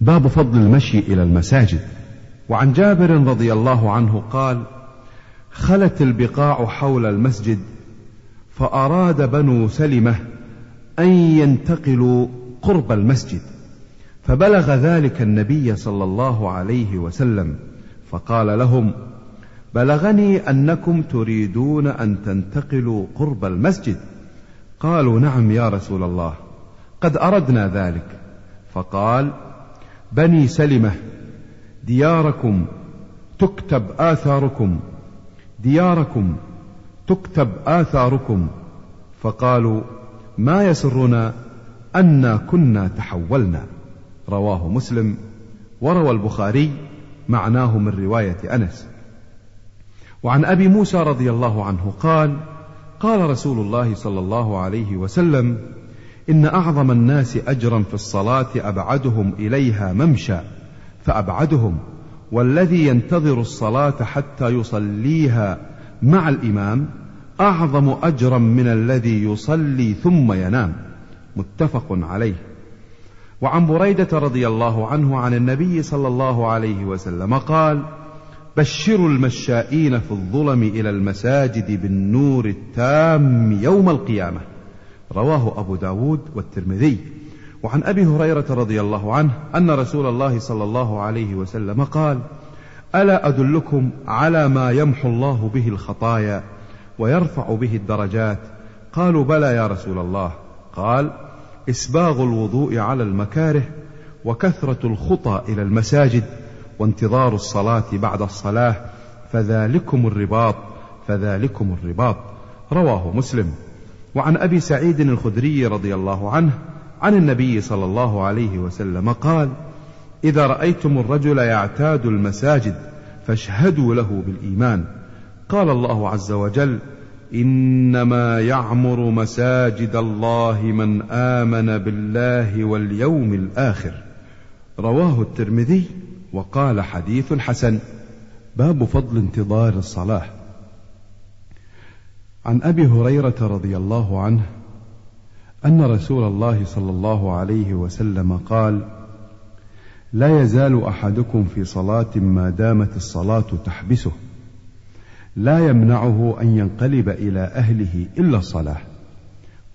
باب فضل المشي إلى المساجد. وعن جابر رضي الله عنه قال خلت البقاع حول المسجد فأراد بنو سلمة أن ينتقلوا قرب المسجد فبلغ ذلك النبي صلى الله عليه وسلم فقال لهم بلغني أنكم تريدون أن تنتقلوا قرب المسجد. قالوا نعم يا رسول الله قد أردنا ذلك. فقال بني سلمة دياركم تكتب آثاركم دياركم تكتب آثاركم. فقالوا ما يسرنا انا كنا تحولنا. رواه مسلم وروى البخاري معناه من رواية أنس. وعن أبي موسى رضي الله عنه قال قال رسول الله صلى الله عليه وسلم إن أعظم الناس أجرا في الصلاة أبعدهم إليها ممشى فأبعدهم والذي ينتظر الصلاة حتى يصليها مع الإمام أعظم أجرا من الذي يصلي ثم ينام متفق عليه. وعن بريدة رضي الله عنه عن النبي صلى الله عليه وسلم قال بشروا المشائين في الظلم إلى المساجد بالنور التام يوم القيامة. رواه أبو داود والترمذي. وعن أبي هريرة رضي الله عنه أن رسول الله صلى الله عليه وسلم قال ألا أدلكم على ما يمحو الله به الخطايا ويرفع به الدرجات؟ قالوا بلى يا رسول الله. قال إسباغ الوضوء على المكاره وكثرة الخطى إلى المساجد وانتظار الصلاة بعد الصلاة فذلكم الرباط فذلكم الرباط. رواه مسلم. وعن أبي سعيد الخدري رضي الله عنه عن النبي صلى الله عليه وسلم قال إذا رأيتم الرجل يعتاد المساجد فاشهدوا له بالإيمان. قال الله عز وجل إنما يعمر مساجد الله من آمن بالله واليوم الآخر. رواه الترمذي وقال حديث حسن. باب فضل انتظار الصلاة. عن أبي هريرة رضي الله عنه أن رسول الله صلى الله عليه وسلم قال لا يزال أحدكم في صلاة ما دامت الصلاة تحبسه لا يمنعه أن ينقلب إلى أهله إلا الصلاه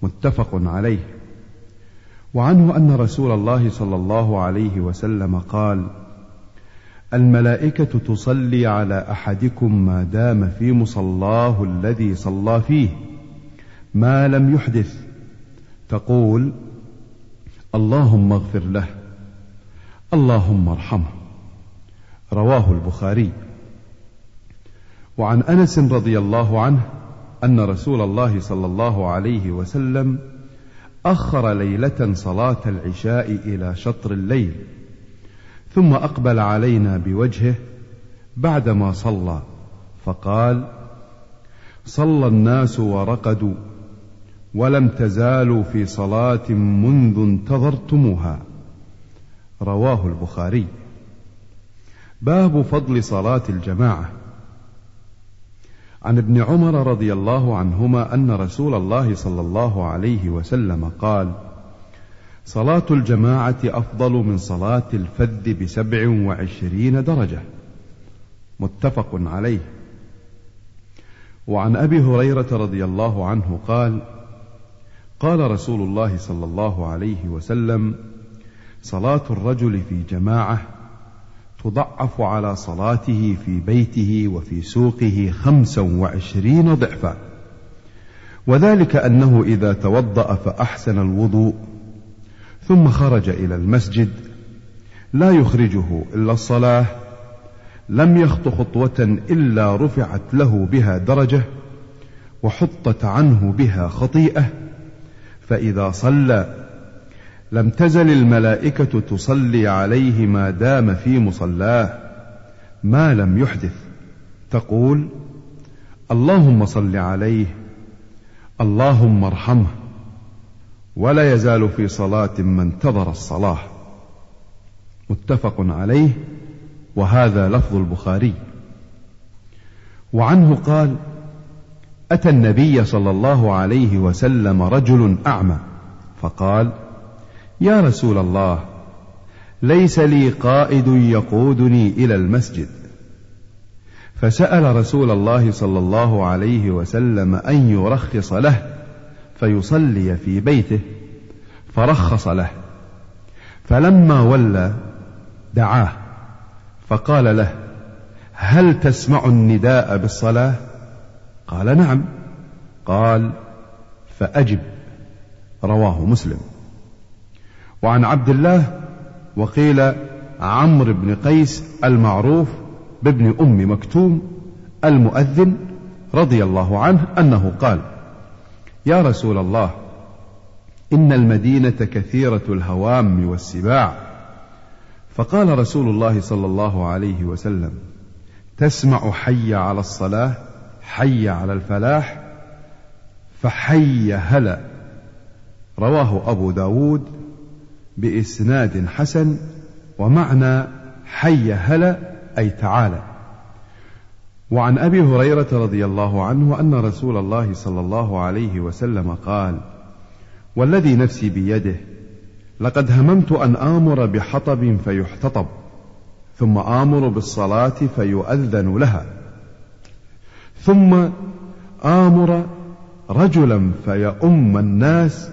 متفق عليه. وعنه أن رسول الله صلى الله عليه وسلم قال الملائكة تصلي على أحدكم ما دام في مصلاه الذي صلى فيه ما لم يحدث. تقول اللهم اغفر له اللهم ارحمه. رواه البخاري. وعن أنس رضي الله عنه أن رسول الله صلى الله عليه وسلم أخر ليلة صلاة العشاء إلى شطر الليل. ثم أقبل علينا بوجهه بعدما صلى فقال صلى الناس ورقدوا ولم تزالوا في صلاة منذ انتظرتموها. رواه البخاري. باب فضل صلاة الجماعة. عن ابن عمر رضي الله عنهما أن رسول الله صلى الله عليه وسلم قال صلاة الجماعة أفضل من صلاة الفذ بسبع وعشرين درجة. متفق عليه. وعن أبي هريرة رضي الله عنه قال قال رسول الله صلى الله عليه وسلم صلاة الرجل في جماعة تضعف على صلاته في بيته وفي سوقه خمسا وعشرين ضعفا. وذلك أنه إذا توضأ فأحسن الوضوء ثم خرج إلى المسجد. لا يخرجه إلا الصلاة. لم يخط خطوة إلا رفعت له بها درجة وحطت عنه بها خطيئة. فإذا صلى لم تزل الملائكة تصلي عليه ما دام في مصلاه ما لم يحدث. تقول اللهم صل عليه اللهم ارحمه. ولا يزال في صلاة ما انتظر الصلاة. متفق عليه وهذا لفظ البخاري. وعنه قال أتى النبي صلى الله عليه وسلم رجل أعمى فقال يا رسول الله ليس لي قائد يقودني إلى المسجد. فسأل رسول الله صلى الله عليه وسلم أن يرخص له فيصلي في بيته فرخص له. فلما ولى دعاه فقال له هل تسمع النداء بالصلاة؟ قال نعم. قال فأجب. رواه مسلم. وعن عبد الله وقيل عمرو بن قيس المعروف بابن أم مكتوم المؤذن رضي الله عنه أنه قال يا رسول الله إن المدينة كثيرة الهوام والسباع. فقال رسول الله صلى الله عليه وسلم تسمع حي على الصلاة حي على الفلاح فحي هلا. رواه أبو داود بإسناد حسن ومعنى حي هلا أي تعالى. وعن أبي هريرة رضي الله عنه أن رسول الله صلى الله عليه وسلم قال والذي نفسي بيده لقد هممت أن آمر بحطب فيحتطب ثم آمر بالصلاة فيؤذن لها ثم آمر رجلا فيؤم الناس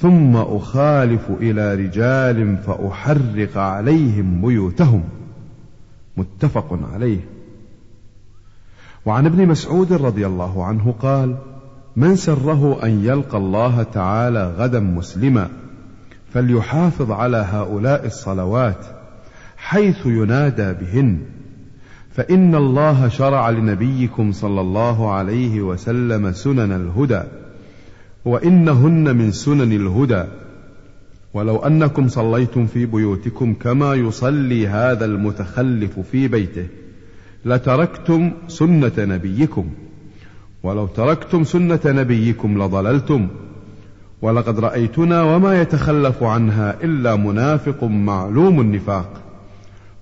ثم أخالف إلى رجال فأحرق عليهم بيوتهم متفق عليه. وعن ابن مسعود رضي الله عنه قال من سره أن يلقى الله تعالى غدا مسلما فليحافظ على هؤلاء الصلوات حيث ينادى بهن. فإن الله شرع لنبيكم صلى الله عليه وسلم سنن الهدى وإنهن من سنن الهدى. ولو أنكم صليتم في بيوتكم كما يصلي هذا المتخلف في بيته لتركتم سنة نبيكم. ولو تركتم سنة نبيكم لضللتم. ولقد رأيتنا وما يتخلف عنها إلا منافق معلوم النفاق.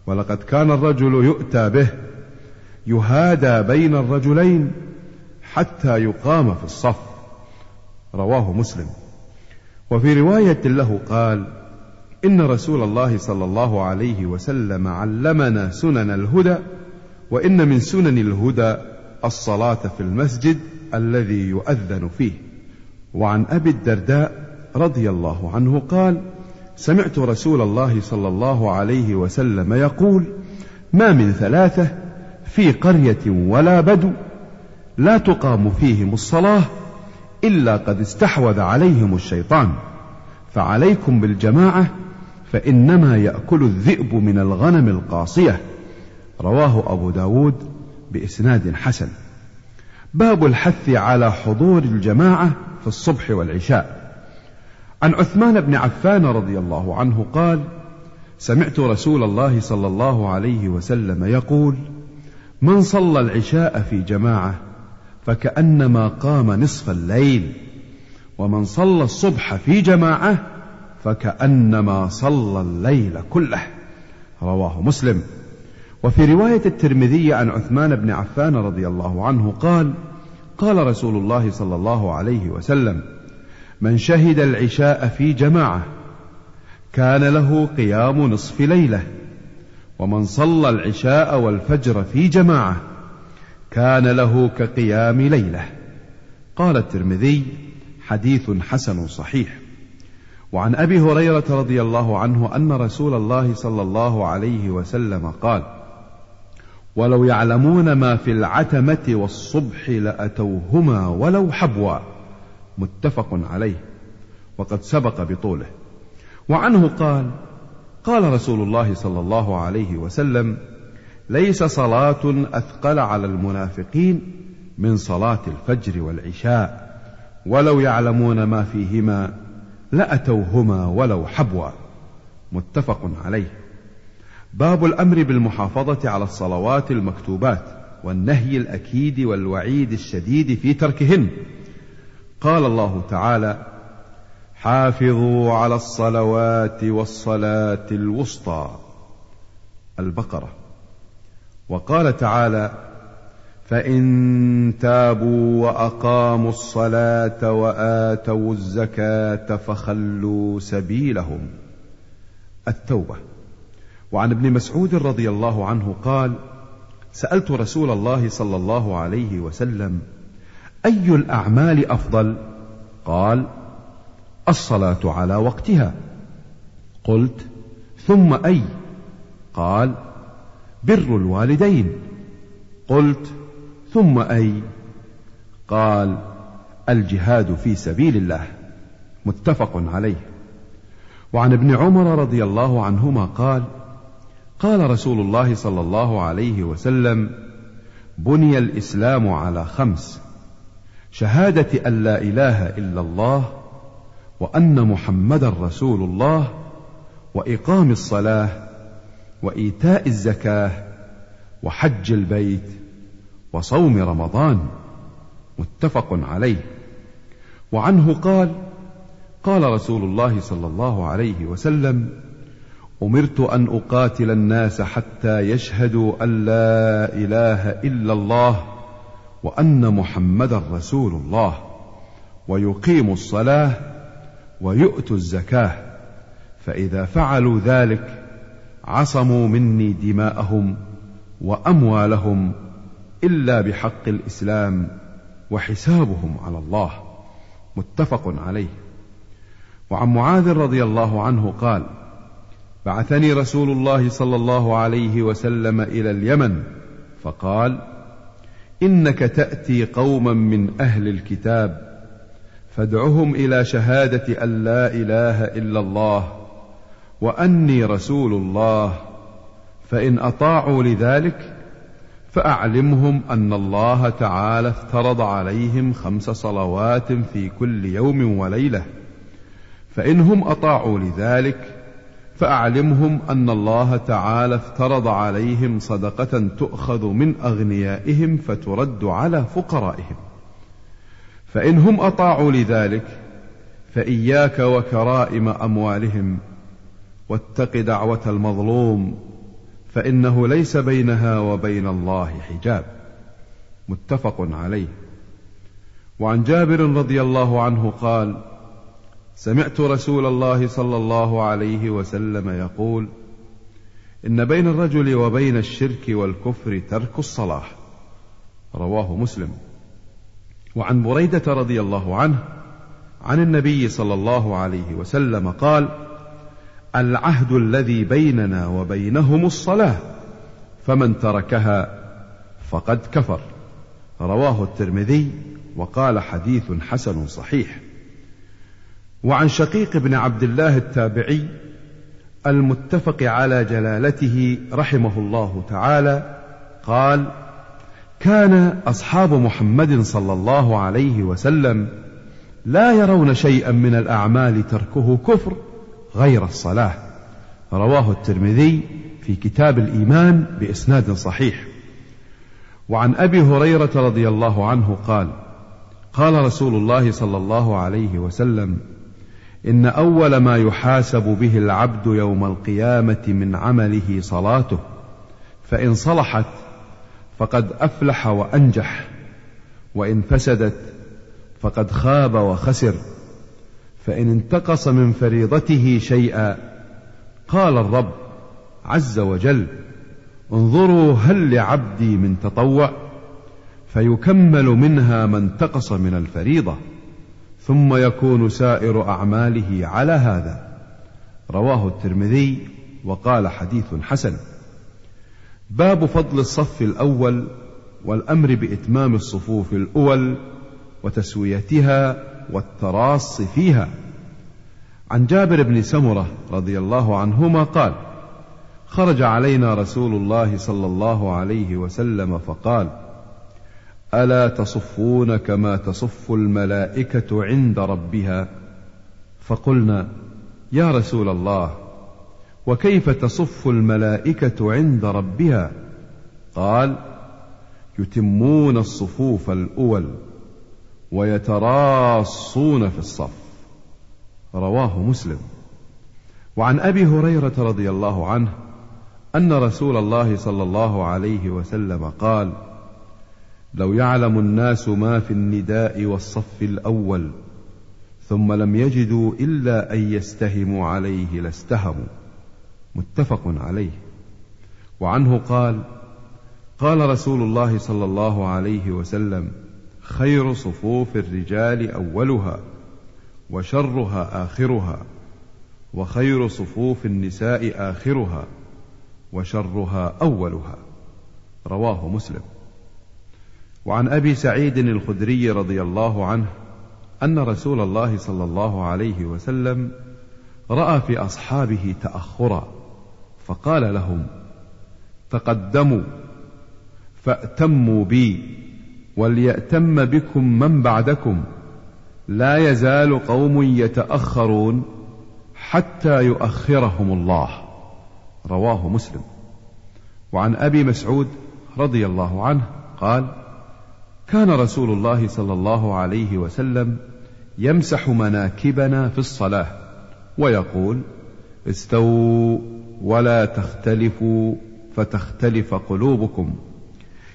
ولقد كان الرجل يؤتى به يهادى بين الرجلين حتى يقام في الصف. رواه مسلم. وفي رواية له قال إن رسول الله صلى الله عليه وسلم علمنا سنن الهدى وإن من سنن الهدى الصلاة في المسجد الذي يؤذن فيه. وعن أبي الدرداء رضي الله عنه قال سمعت رسول الله صلى الله عليه وسلم يقول ما من ثلاثة في قرية ولا بدو لا تقام فيهم الصلاة إلا قد استحوذ عليهم الشيطان فعليكم بالجماعة فإنما يأكل الذئب من الغنم القاصية. رواه أبو داود بإسناد حسن. باب الحث على حضور الجماعة في الصبح والعشاء. عن عثمان بن عفان رضي الله عنه قال سمعت رسول الله صلى الله عليه وسلم يقول من صلى العشاء في جماعة فكأنما قام نصف الليل ومن صلى الصبح في جماعة فكأنما صلى الليل كله. رواه مسلم. وفي رواية الترمذي عن عثمان بن عفان رضي الله عنه قال قال رسول الله صلى الله عليه وسلم من شهد العشاء في جماعة كان له قيام نصف ليلة ومن صلى العشاء والفجر في جماعة كان له كقيام ليلة. قال الترمذي حديث حسن صحيح. وعن أبي هريرة رضي الله عنه أن رسول الله صلى الله عليه وسلم قال ولو يعلمون ما في العتمة والصبح لأتوهما ولو حبوا. متفق عليه. وقد سبق بطوله. وعنه قال قال رسول الله صلى الله عليه وسلم ليس صلاة أثقل على المنافقين من صلاة الفجر والعشاء. ولو يعلمون ما فيهما لأتوهما ولو حبوا. متفق عليه. باب الأمر بالمحافظة على الصلوات المكتوبات والنهي الأكيد والوعيد الشديد في تركهن. قال الله تعالى حافظوا على الصلوات والصلاة الوسطى. البقرة. وقال تعالى فإن تابوا وأقاموا الصلاة وآتوا الزكاة فخلوا سبيلهم. التوبة. وعن ابن مسعود رضي الله عنه قال سألت رسول الله صلى الله عليه وسلم أي الأعمال أفضل؟ قال الصلاة على وقتها. قلت ثم أي؟ قال بر الوالدين. قلت ثم أي؟ قال الجهاد في سبيل الله. متفق عليه. وعن ابن عمر رضي الله عنهما قال قال رسول الله صلى الله عليه وسلم بني الإسلام على خمس شهادة أن لا إله إلا الله وأن محمدا رسول الله وإقام الصلاة وإيتاء الزكاة وحج البيت وصوم رمضان. متفق عليه. وعنه قال قال رسول الله صلى الله عليه وسلم أمرت أن أقاتل الناس حتى يشهدوا أن لا إله إلا الله وأن محمدا رسول الله. ويقيموا الصلاة ويؤتوا الزكاة. فإذا فعلوا ذلك عصموا مني دماءهم وأموالهم إلا بحق الإسلام وحسابهم على الله. متفق عليه. وعن معاذ رضي الله عنه قال بعثني رسول الله صلى الله عليه وسلم إلى اليمن فقال إنك تأتي قوما من أهل الكتاب فادعهم إلى شهادة أن لا إله إلا الله وأني رسول الله فإن أطاعوا لذلك فأعلمهم أن الله تعالى افترض عليهم خمس صلوات في كل يوم وليلة فانهم أطاعوا لذلك فأعلمهم أن الله تعالى افترض عليهم صدقة تؤخذ من أغنيائهم فترد على فقرائهم. فإنهم أطاعوا لذلك فإياك وكرائم أموالهم واتق دعوة المظلوم فإنه ليس بينها وبين الله حجاب. متفق عليه. وعن جابر رضي الله عنه قال سمعت رسول الله صلى الله عليه وسلم يقول إن بين الرجل وبين الشرك والكفر ترك الصلاه رواه مسلم. وعن بريدة رضي الله عنه عن النبي صلى الله عليه وسلم قال العهد الذي بيننا وبينهم الصلاة فمن تركها فقد كفر. رواه الترمذي وقال حديث حسن صحيح. وعن شقيق بن عبد الله التابعي المتفق على جلالته رحمه الله تعالى قال كان أصحاب محمد صلى الله عليه وسلم لا يرون شيئا من الأعمال تركه كفر غير الصلاة. رواه الترمذي في كتاب الإيمان بإسناد صحيح. وعن أبي هريرة رضي الله عنه قال قال رسول الله صلى الله عليه وسلم إن أول ما يحاسب به العبد يوم القيامة من عمله صلاته فإن صلحت فقد أفلح وأنجح وإن فسدت فقد خاب وخسر فإن انتقص من فريضته شيئا قال الرب عز وجل انظروا هل لعبدي من تطوع فيكمل منها ما انتقص من الفريضة. ثم يكون سائر أعماله على هذا. رواه الترمذي وقال حديث حسن. باب فضل الصف الأول والأمر بإتمام الصفوف الأول وتسويتها والتراص فيها. عن جابر بن سمرة رضي الله عنهما قال خرج علينا رسول الله صلى الله عليه وسلم فقال ألا تصفون كما تصف الملائكة عند ربها؟ فقلنا يا رسول الله وكيف تصف الملائكة عند ربها؟ قال يتمون الصفوف الأول ويتراصون في الصف. رواه مسلم. وعن أبي هريرة رضي الله عنه أن رسول الله صلى الله عليه وسلم قال لو يعلم الناس ما في النداء والصف الأول ثم لم يجدوا إلا أن يستهموا عليه لاستهموا. متفق عليه. وعنه قال قال رسول الله صلى الله عليه وسلم خير صفوف الرجال أولها وشرها آخرها وخير صفوف النساء آخرها وشرها أولها. رواه مسلم. وعن أبي سعيد الخدري رضي الله عنه أن رسول الله صلى الله عليه وسلم رأى في أصحابه تأخرا فقال لهم تقدموا فأتموا بي وليأتم بكم من بعدكم لا يزال قوم يتأخرون حتى يؤخرهم الله. رواه مسلم. وعن أبي مسعود رضي الله عنه قال كان رسول الله صلى الله عليه وسلم يمسح مناكبنا في الصلاة ويقول استووا ولا تختلفوا فتختلف قلوبكم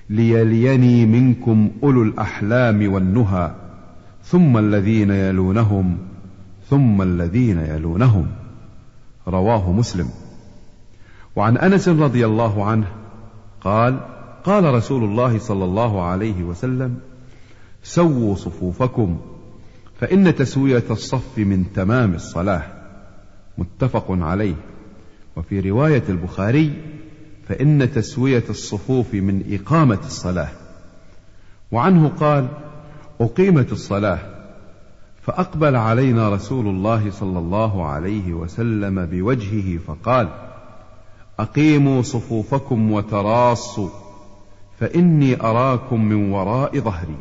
ليليني منكم أولو الأحلام والنهى ثم الذين يلونهم ثم الذين يلونهم. رواه مسلم. وعن أنس رضي الله عنه قال قال رسول الله صلى الله عليه وسلم سووا صفوفكم فإن تسوية الصف من تمام الصلاة. متفق عليه. وفي رواية البخاري فإن تسوية الصفوف من إقامة الصلاة. وعنه قال أقيمت الصلاة فأقبل علينا رسول الله صلى الله عليه وسلم بوجهه فقال أقيموا صفوفكم وتراصوا. فإني أراكم من وراء ظهري.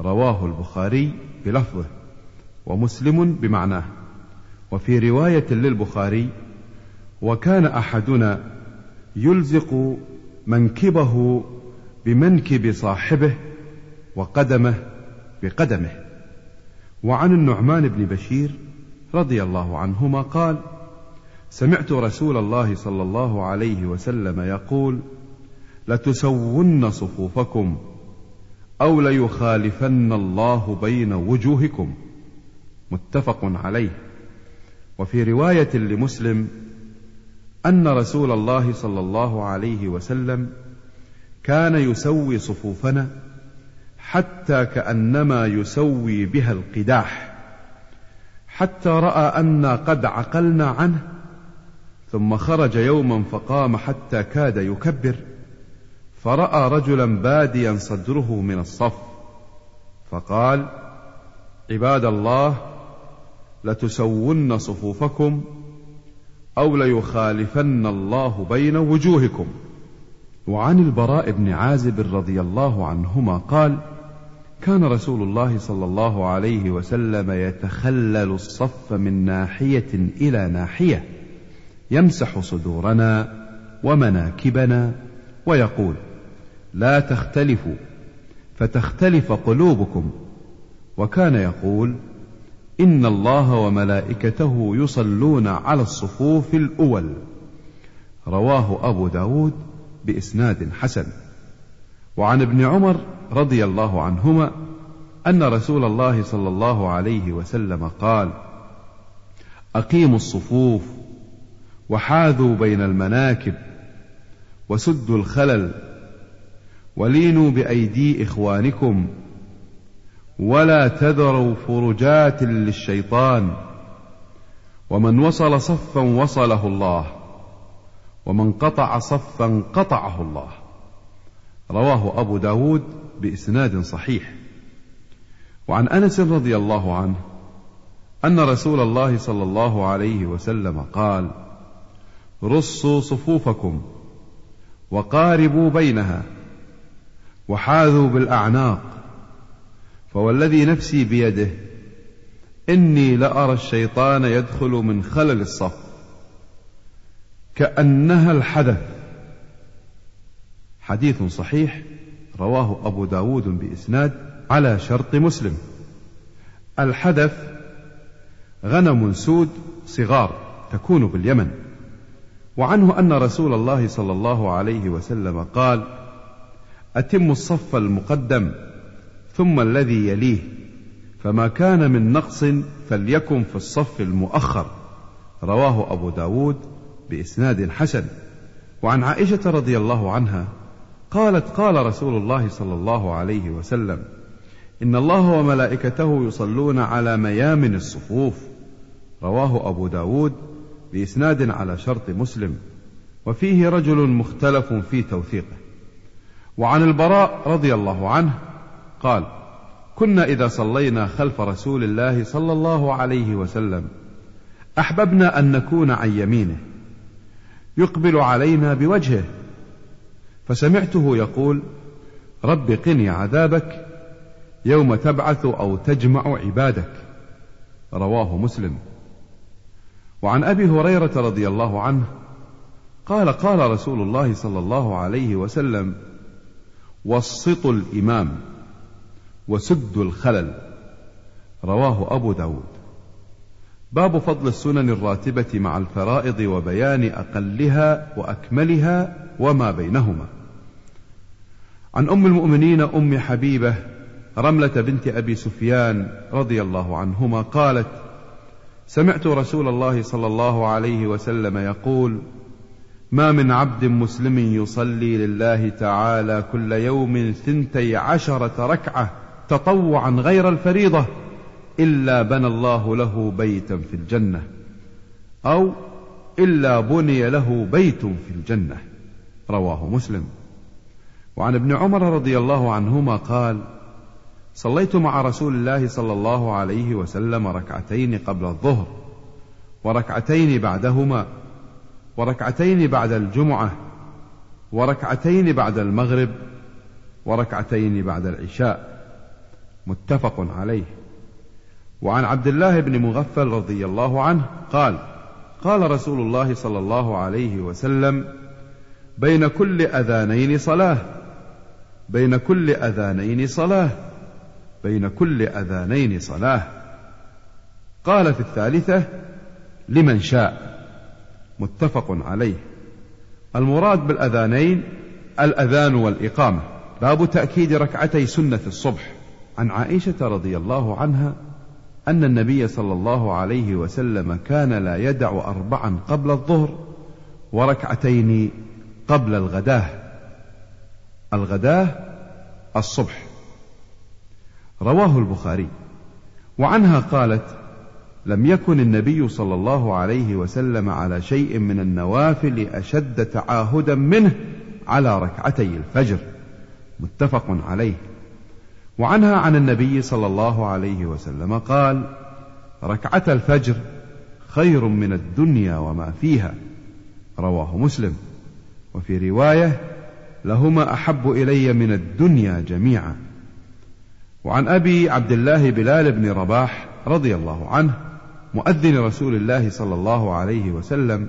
رواه البخاري بلفظه ومسلم بمعناه. وفي رواية للبخاري وكان أحدنا يلزق منكبه بمنكب صاحبه وقدمه بقدمه. وعن النعمان بن بشير رضي الله عنهما قال سمعت رسول الله صلى الله عليه وسلم يقول لتسون صفوفكم أو ليخالفن الله بين وجوهكم. متفق عليه. وفي رواية لمسلم أن رسول الله صلى الله عليه وسلم كان يسوي صفوفنا حتى كأنما يسوي بها القداح حتى رأى أنا قد عقلنا عنه ثم خرج يوما فقام حتى كاد يكبر. فراى رجلا باديا صدره من الصف. فقال عباد الله لتسون صفوفكم أو ليخالفن الله بين وجوهكم. وعن البراء بن عازب رضي الله عنهما قال كان رسول الله صلى الله عليه وسلم يتخلل الصف من ناحية إلى ناحية يمسح صدورنا ومناكبنا ويقول لا تختلفوا فتختلف قلوبكم. وكان يقول إن الله وملائكته يصلون على الصفوف الأول. رواه أبو داود بإسناد حسن. وعن ابن عمر رضي الله عنهما أن رسول الله صلى الله عليه وسلم قال أقيموا الصفوف وحاذوا بين المناكب وسدوا الخلل ولينوا بأيدي إخوانكم ولا تذروا فرجات للشيطان ومن وصل صفا وصله الله ومن قطع صفا قطعه الله رواه أبو داود بإسناد صحيح وعن أنس رضي الله عنه أن رسول الله صلى الله عليه وسلم قال رصوا صفوفكم وقاربوا بينها وحاذوا بالأعناق. فوالذي نفسي بيده إني لأرى الشيطان يدخل من خلل الصف. كأنها الحدث. حديث صحيح رواه أبو داود بإسناد على شرط مسلم. الحدث غنم سود صغار تكون باليمن. وعنه أن رسول الله صلى الله عليه وسلم قال أتم الصف المقدم ثم الذي يليه فما كان من نقص فليكن في الصف المؤخر. رواه أبو داود بإسناد حسن. وعن عائشة رضي الله عنها قالت قال رسول الله صلى الله عليه وسلم إن الله وملائكته يصلون على ميامن الصفوف. رواه أبو داود بإسناد على شرط مسلم. وفيه رجل مختلف في توثيقه. وعن البراء رضي الله عنه قال كنا إذا صلينا خلف رسول الله صلى الله عليه وسلم أحببنا أن نكون عن يمينه يقبل علينا بوجهه فسمعته يقول رب قني عذابك يوم تبعث أو تجمع عبادك رواه مسلم. وعن أبي هريرة رضي الله عنه قال قال رسول الله صلى الله عليه وسلم وسطوا الإمام وسدوا الخلل. رواه أبو داود. باب فضل السنن الراتبة مع الفرائض وبيان أقلها وأكملها وما بينهما. عن أم المؤمنين أم حبيبة رملة بنت أبي سفيان رضي الله عنهما قالت سمعت رسول الله صلى الله عليه وسلم يقول ما من عبد مسلم يصلي لله تعالى كل يوم ثنتي عشرة ركعة تطوعا غير الفريضة إلا بنى الله له بيتا في الجنة أو إلا بني له بيت في الجنة. رواه مسلم. وعن ابن عمر رضي الله عنهما قال صليت مع رسول الله صلى الله عليه وسلم ركعتين قبل الظهر وركعتين بعدهما. وركعتين بعد الجمعة وركعتين بعد المغرب وركعتين بعد العشاء. متفق عليه. وعن عبد الله بن مغفل رضي الله عنه قال قال رسول الله صلى الله عليه وسلم بين كل أذانين صلاة بين كل أذانين صلاة بين كل أذانين صلاة. قال في الثالثة لمن شاء. متفق عليه. المراد بالأذانين الأذان والإقامة. باب تأكيد ركعتي سنة الصبح. عن عائشة رضي الله عنها أن النبي صلى الله عليه وسلم كان لا يدع أربعا قبل الظهر وركعتين قبل الغداة. الغداة الصبح. رواه البخاري. وعنها قالت لم يكن النبي صلى الله عليه وسلم على شيء من النوافل أشد تعاهدا منه على ركعتي الفجر. متفق عليه. وعنها عن النبي صلى الله عليه وسلم قال ركعة الفجر خير من الدنيا وما فيها. رواه مسلم. وفي رواية لهما أحب إلي من الدنيا جميعا. وعن أبي عبد الله بلال بن رباح رضي الله عنه مؤذن رسول الله صلى الله عليه وسلم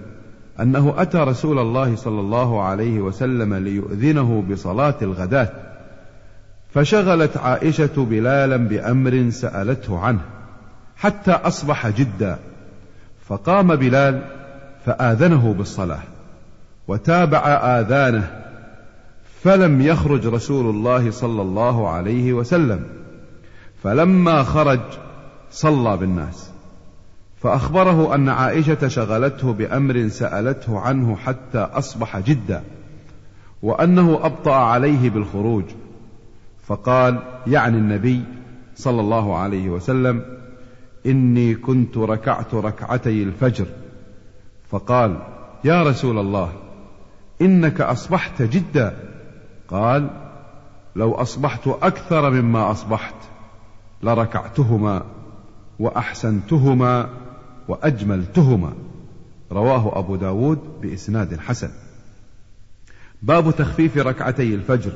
أنه أتى رسول الله صلى الله عليه وسلم ليؤذنه بصلاة الغداة فشغلت عائشة بلالا بأمر سألته عنه حتى أصبح جدا فقام بلال فآذنه بالصلاة وتابع آذانه فلم يخرج رسول الله صلى الله عليه وسلم فلما خرج صلى بالناس. فأخبره أن عائشة شغلته بأمر سألته عنه حتى أصبح جدا وأنه أبطأ عليه بالخروج. فقال يعني النبي صلى الله عليه وسلم إني كنت ركعت ركعتي الفجر. فقال يا رسول الله إنك أصبحت جدا. قال لو أصبحت أكثر مما أصبحت لركعتهما وأحسنتهما وأجملتهما. رواه أبو داود بإسناد حسن. باب تخفيف ركعتي الفجر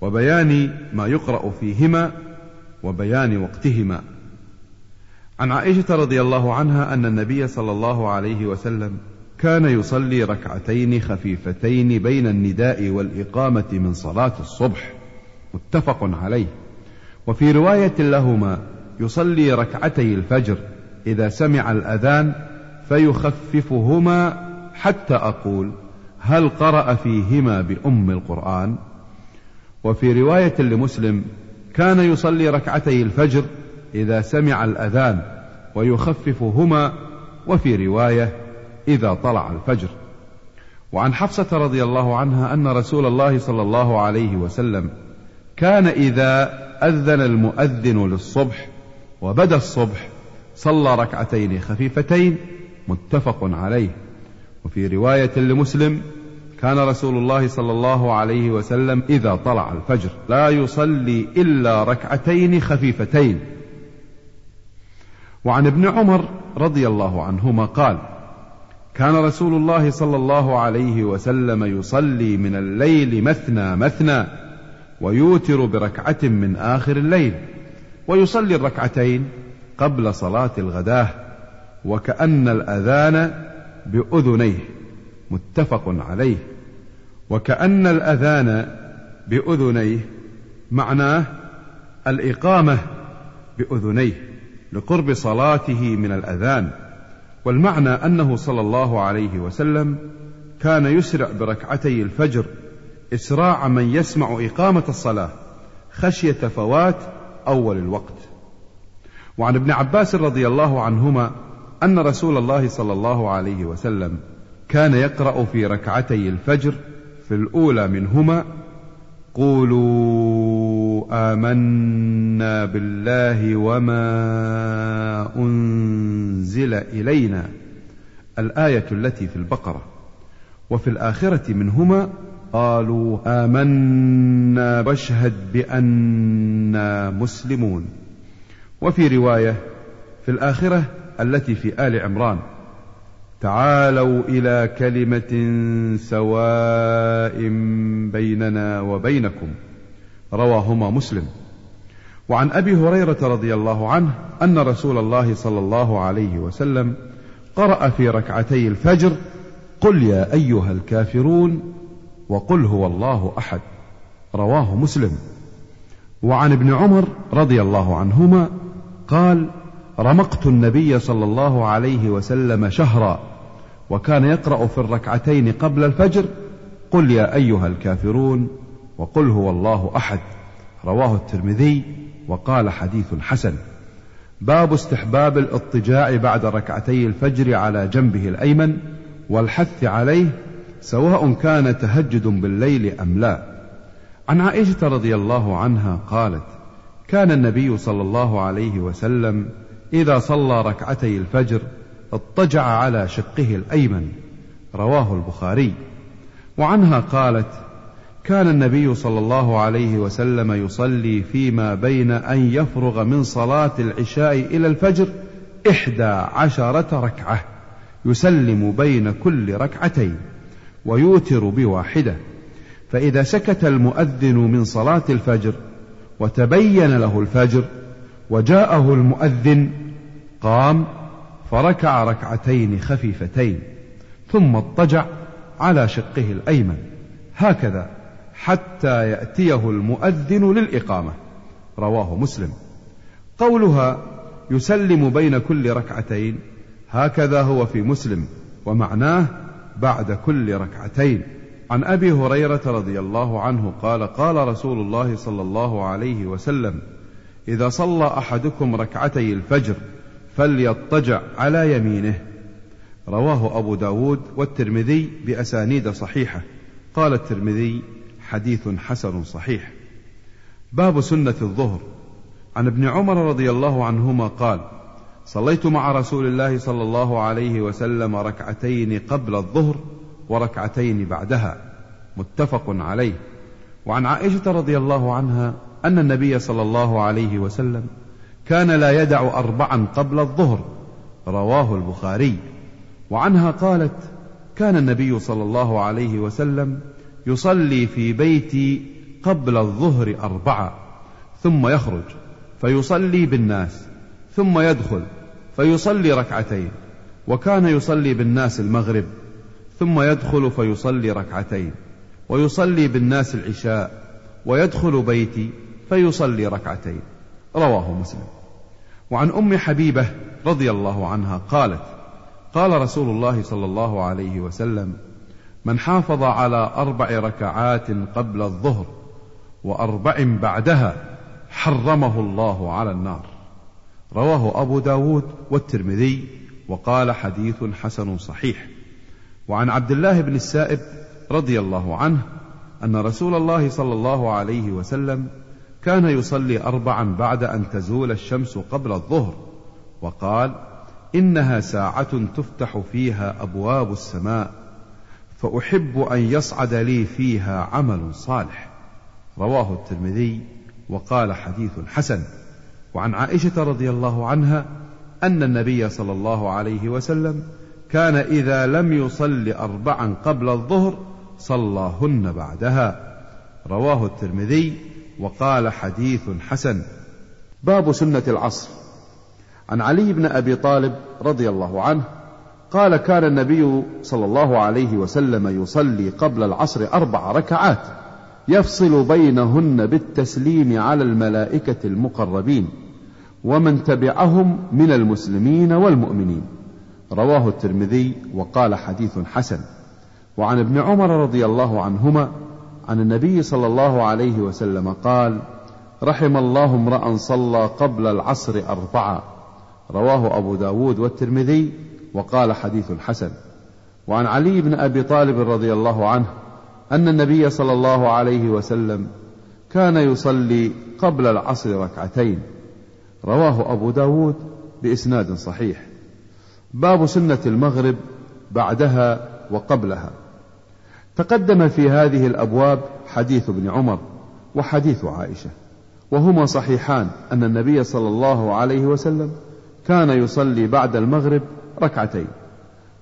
وبيان ما يقرأ فيهما وبيان وقتهما. عن عائشة رضي الله عنها أن النبي صلى الله عليه وسلم كان يصلي ركعتين خفيفتين بين النداء والإقامة من صلاة الصبح. متفق عليه. وفي رواية لهما يصلي ركعتي الفجر إذا سمع الأذان فيخففهما حتى أقول هل قرأ فيهما بأم القرآن؟ وفي رواية لمسلم كان يصلي ركعتي الفجر إذا سمع الأذان ويخففهما وفي رواية إذا طلع الفجر. وعن حفصة رضي الله عنها أن رسول الله صلى الله عليه وسلم كان إذا أذن المؤذن للصبح وبدأ الصبح صلى ركعتين خفيفتين متفق عليه. وفي رواية لمسلم كان رسول الله صلى الله عليه وسلم إذا طلع الفجر لا يصلي إلا ركعتين خفيفتين. وعن ابن عمر رضي الله عنهما قال كان رسول الله صلى الله عليه وسلم يصلي من الليل مثنى مثنى ويوتر بركعة من آخر الليل ويصلي الركعتين قبل صلاة الغداة وكأن الأذان بأذنيه متفق عليه. وكأن الأذان بأذنيه معناه الإقامة بأذنيه لقرب صلاته من الأذان. والمعنى أنه صلى الله عليه وسلم كان يسرع بركعتي الفجر إسراع من يسمع إقامة الصلاة خشية فوات أول الوقت. وعن ابن عباس رضي الله عنهما أن رسول الله صلى الله عليه وسلم كان يقرأ في ركعتي الفجر في الأولى منهما قولوا آمنا بالله وما أنزل إلينا الآية التي في البقرة وفي الآخرة منهما قالوا آمنا واشهد بأننا مسلمون وفي رواية في الآخرة التي في آل عمران تعالوا إلى كلمة سواء بيننا وبينكم رواهما مسلم. وعن أبي هريرة رضي الله عنه أن رسول الله صلى الله عليه وسلم قرأ في ركعتي الفجر قل يا أيها الكافرون وقل هو الله أحد رواه مسلم. وعن ابن عمر رضي الله عنهما قال رمقت النبي صلى الله عليه وسلم شهرا وكان يقرأ في الركعتين قبل الفجر قل يا أيها الكافرون وقل هو الله أحد. رواه الترمذي وقال حديث حسن. باب استحباب الاضطجاع بعد ركعتي الفجر على جنبه الأيمن والحث عليه سواء كان تهجد بالليل أم لا. عن عائشة رضي الله عنها قالت كان النبي صلى الله عليه وسلم إذا صلى ركعتي الفجر اضطجع على شقه الأيمن. رواه البخاري. وعنها قالت كان النبي صلى الله عليه وسلم يصلي فيما بين أن يفرغ من صلاة العشاء إلى الفجر إحدى عشرة ركعة يسلم بين كل ركعتين ويوتر بواحدة. فإذا سكت المؤذن من صلاة الفجر وتبين له الفجر وجاءه المؤذن قام فركع ركعتين خفيفتين ثم اضطجع على شقه الأيمن. هكذا حتى يأتيه المؤذن للإقامة. رواه مسلم. قولها يسلم بين كل ركعتين. هكذا هو في مسلم ومعناه بعد كل ركعتين. عن أبي هريرة رضي الله عنه قال قال رسول الله صلى الله عليه وسلم إذا صلى أحدكم ركعتي الفجر فليضطجع على يمينه. رواه أبو داود والترمذي بأسانيد صحيحة. قال الترمذي حديث حسن صحيح. باب سنة الظهر. عن ابن عمر رضي الله عنهما قال صليت مع رسول الله صلى الله عليه وسلم ركعتين قبل الظهر وركعتين بعدها متفق عليه. وعن عائشة رضي الله عنها أن النبي صلى الله عليه وسلم كان لا يدع أربعا قبل الظهر رواه البخاري. وعنها قالت كان النبي صلى الله عليه وسلم يصلي في بيتي قبل الظهر أربعة ثم يخرج فيصلي بالناس ثم يدخل فيصلي ركعتين. وكان يصلي بالناس المغرب ثم يدخل فيصلي ركعتين ويصلي بالناس العشاء ويدخل بيتي فيصلي ركعتين. رواه مسلم. وعن أم حبيبة رضي الله عنها قالت قال رسول الله صلى الله عليه وسلم من حافظ على أربع ركعات قبل الظهر وأربع بعدها حرمه الله على النار. رواه أبو داود والترمذي وقال حديث حسن صحيح. وعن عبد الله بن السائب رضي الله عنه أن رسول الله صلى الله عليه وسلم كان يصلي أربعا بعد أن تزول الشمس قبل الظهر وقال إنها ساعة تفتح فيها أبواب السماء فأحب أن يصعد لي فيها عمل صالح. رواه الترمذي وقال حديث حسن. وعن عائشة رضي الله عنها أن النبي صلى الله عليه وسلم كان إذا لم يصل أربعا قبل الظهر صلاهن بعدها. رواه الترمذي وقال حديث حسن. باب سنة العصر. عن علي بن أبي طالب رضي الله عنه قال كان النبي صلى الله عليه وسلم يصلي قبل العصر أربع ركعات يفصل بينهن بالتسليم على الملائكة المقربين ومن تبعهم من المسلمين والمؤمنين. رواه الترمذي وقال حديث حسن. وعن ابن عمر رضي الله عنهما عن النبي صلى الله عليه وسلم قال رحم الله امرأ صلى قبل العصر أربعة رواه أبو داود والترمذي وقال حديث حسن. وعن علي بن أبي طالب رضي الله عنه أن النبي صلى الله عليه وسلم كان يصلي قبل العصر ركعتين. رواه أبو داود بإسناد صحيح. باب سنة المغرب بعدها وقبلها. تقدم في هذه الأبواب حديث ابن عمر وحديث عائشة وهما صحيحان أن النبي صلى الله عليه وسلم كان يصلي بعد المغرب ركعتين.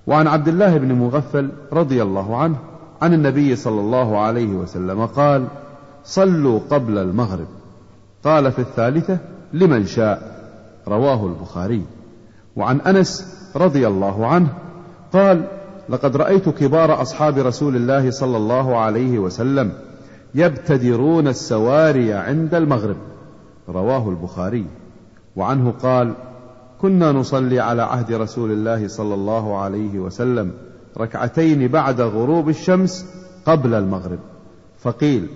وعن عبد الله بن مغفل رضي الله عنه عن النبي صلى الله عليه وسلم قال صلوا قبل المغرب قال في الثالثة لمن شاء رواه البخاري. وعن أنس رضي الله عنه قال لقد رأيت كبار أصحاب رسول الله صلى الله عليه وسلم يبتدرون السواري عند المغرب. رواه البخاري. وعنه قال كنا نصلي على عهد رسول الله صلى الله عليه وسلم ركعتين بعد غروب الشمس قبل المغرب. فقيل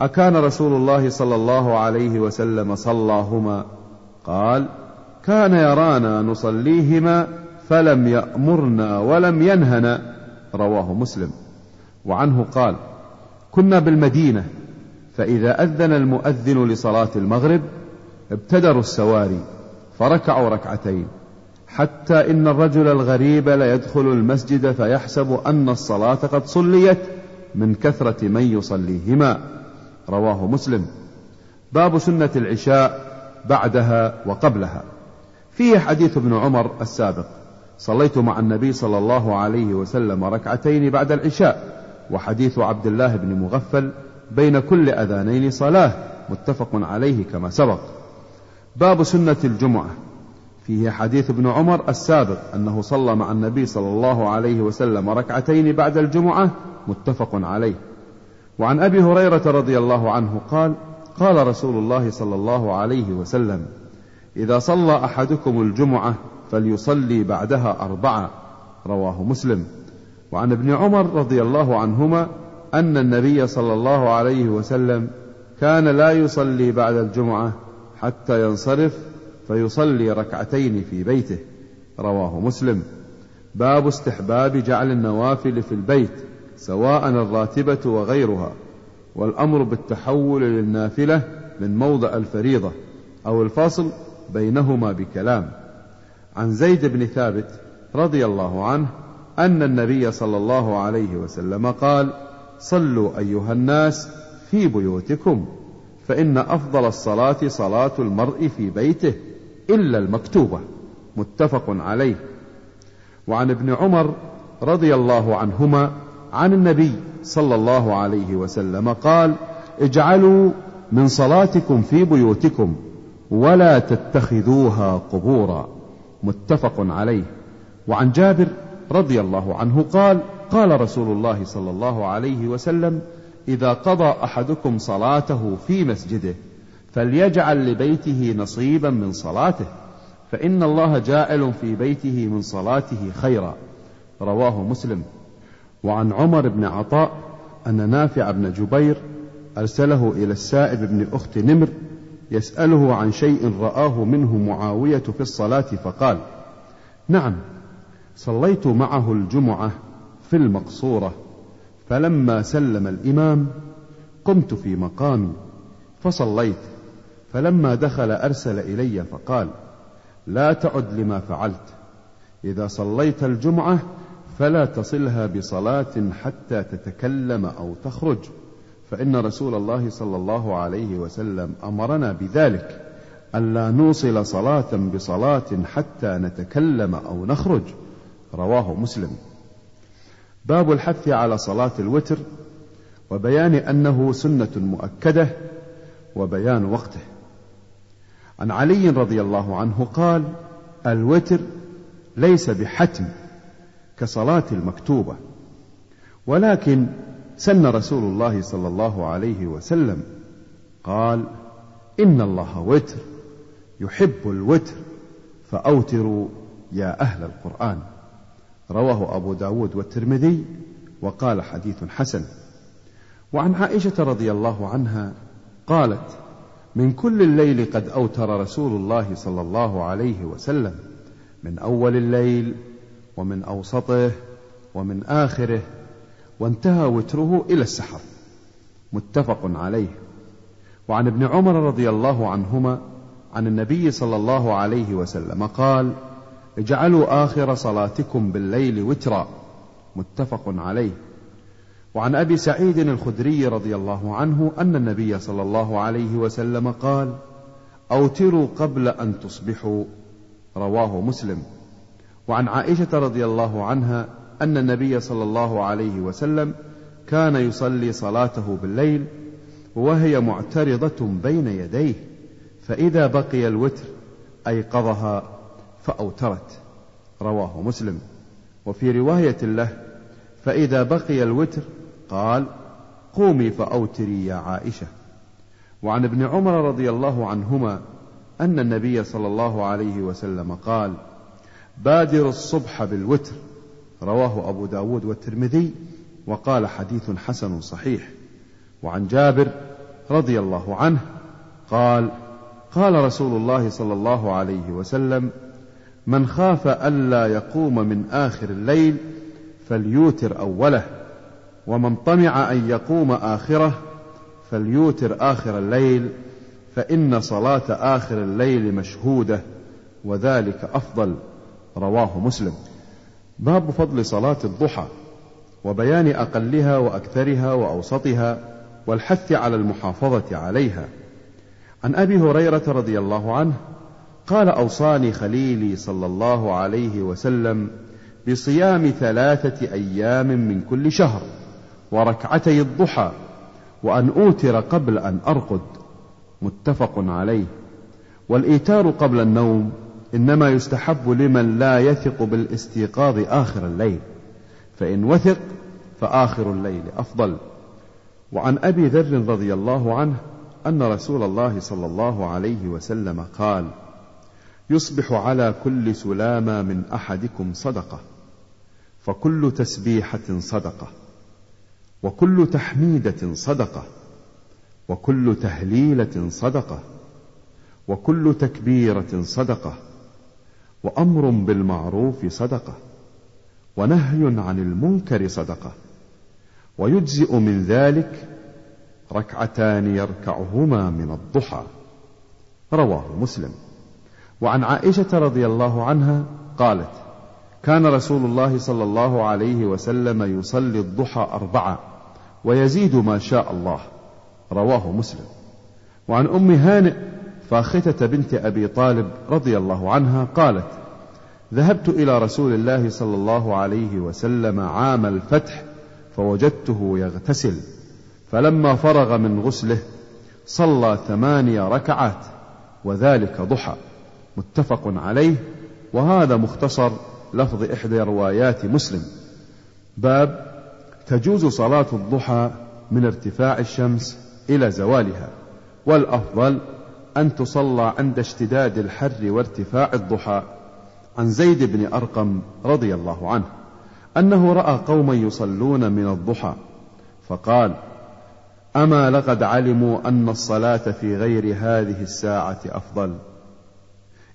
أكان رسول الله صلى الله عليه وسلم صلاهما؟ قال كان يرانا نصليهما فلم يأمرنا ولم ينهنا رواه مسلم. وعنه قال كنا بالمدينة فإذا أذن المؤذن لصلاة المغرب ابتدروا السواري فركعوا ركعتين حتى إن الرجل الغريب ليدخل المسجد فيحسب أن الصلاة قد صليت من كثرة من يصليهما رواه مسلم. باب سنة العشاء بعدها وقبلها. فيه حديث ابن عمر السابق. صليت مع النبي صلى الله عليه وسلم ركعتين بعد العشاء وحديث عبد الله بن مغفل بين كل أذانين صلاة متفق عليه كما سبق. باب سنة الجمعة. فيه حديث ابن عمر السابق أنه صلى مع النبي صلى الله عليه وسلم ركعتين بعد الجمعة متفق عليه. وعن أبي هريرة رضي الله عنه قال قال رسول الله صلى الله عليه وسلم إذا صلى أحدكم الجمعة فليصلي بعدها أربعة. رواه مسلم. وعن ابن عمر رضي الله عنهما أن النبي صلى الله عليه وسلم كان لا يصلي بعد الجمعة حتى ينصرف فيصلي ركعتين في بيته. رواه مسلم. باب استحباب جعل النوافل في البيت سواء الراتبة وغيرها والأمر بالتحول للنافلة من موضع الفريضة أو الفاصل بينهما بكلام. عن زيد بن ثابت رضي الله عنه أن النبي صلى الله عليه وسلم قال صلوا أيها الناس في بيوتكم فإن أفضل الصلاة صلاة المرء في بيته إلا المكتوبة. متفق عليه. وعن ابن عمر رضي الله عنهما عن النبي صلى الله عليه وسلم قال اجعلوا من صلاتكم في بيوتكم ولا تتخذوها قبورا. متفق عليه. وعن جابر رضي الله عنه قال قال رسول الله صلى الله عليه وسلم إذا قضى أحدكم صلاته في مسجده فليجعل لبيته نصيبا من صلاته فإن الله جاعل في بيته من صلاته خيرا. رواه مسلم. وعن عمر بن عطاء أن نافع بن جبير أرسله إلى السائب بن أخت نمر يسأله عن شيء رآه منه معاوية في الصلاة فقال نعم صليت معه الجمعة في المقصورة فلما سلم الإمام قمت في مقامي فصليت فلما دخل أرسل إلي فقال لا تعد لما فعلت إذا صليت الجمعة فلا تصلها بصلاة حتى تتكلم أو تخرج. فإن رسول الله صلى الله عليه وسلم أمرنا بذلك ألا نوصل صلاة بصلاة حتى نتكلم أو نخرج. رواه مسلم. باب الحث على صلاة الوتر وبيان أنه سنة مؤكدة وبيان وقته. عن علي رضي الله عنه قال الوتر ليس بحتم كصلاة المكتوبة ولكن سن رسول الله صلى الله عليه وسلم. قال إن الله وتر يحب الوتر فأوتروا يا أهل القرآن. رواه أبو داود والترمذي وقال حديث حسن. وعن عائشة رضي الله عنها قالت من كل الليل قد أوتر رسول الله صلى الله عليه وسلم من أول الليل ومن أوسطه ومن آخره وانتهى وتره إلى السحر. متفق عليه. وعن ابن عمر رضي الله عنهما عن النبي صلى الله عليه وسلم قال اجعلوا آخر صلاتكم بالليل وترا. متفق عليه. وعن أبي سعيد الخدري رضي الله عنه أن النبي صلى الله عليه وسلم قال أوتروا قبل أن تصبحوا. رواه مسلم. وعن عائشة رضي الله عنها أن النبي صلى الله عليه وسلم كان يصلي صلاته بالليل وهي معترضة بين يديه فإذا بقي الوتر أيقظها فأوترت. رواه مسلم. وفي رواية له فإذا بقي الوتر قال قومي فأوتري يا عائشة. وعن ابن عمر رضي الله عنهما أن النبي صلى الله عليه وسلم قال بادر الصبح بالوتر رواه أبو داود والترمذي وقال حديث حسن صحيح. وعن جابر رضي الله عنه قال قال رسول الله صلى الله عليه وسلم من خاف ألا يقوم من آخر الليل فليوتر أوله ومن طمع أن يقوم آخره فليوتر آخر الليل فإن صلاة آخر الليل مشهودة وذلك أفضل. رواه مسلم. باب فضل صلاة الضحى وبيان أقلها وأكثرها وأوسطها والحث على المحافظة عليها. عن أبي هريرة رضي الله عنه قال أوصاني خليلي صلى الله عليه وسلم بصيام ثلاثة أيام من كل شهر وركعتي الضحى وأن أوتر قبل أن أرقد. متفق عليه. والإيتار قبل النوم إنما يستحب لمن لا يثق بالاستيقاظ آخر الليل فإن وثق فآخر الليل أفضل. وعن أبي ذر رضي الله عنه أن رسول الله صلى الله عليه وسلم قال يصبح على كل سلامة من أحدكم صدقة فكل تسبيحة صدقة وكل تحميدة صدقة وكل تهليلة صدقة وكل تكبيرة صدقة وأمر بالمعروف صدقة ونهي عن المنكر صدقة ويجزئ من ذلك ركعتان يركعهما من الضحى. رواه مسلم. وعن عائشة رضي الله عنها قالت كان رسول الله صلى الله عليه وسلم يصلي الضحى أربعة ويزيد ما شاء الله. رواه مسلم. وعن أم هانئ فاختة بنت أبي طالب رضي الله عنها قالت ذهبت إلى رسول الله صلى الله عليه وسلم عام الفتح فوجدته يغتسل فلما فرغ من غسله صلى ثماني ركعات وذلك ضحى. متفق عليه وهذا مختصر لفظ إحدى روايات مسلم. باب تجوز صلاة الضحى من ارتفاع الشمس إلى زوالها والأفضل أن تصلى عند اشتداد الحر وارتفاع الضحى. عن زيد بن أرقم رضي الله عنه أنه رأى قوما يصلون من الضحى. فقال أما لقد علموا أن الصلاة في غير هذه الساعة أفضل.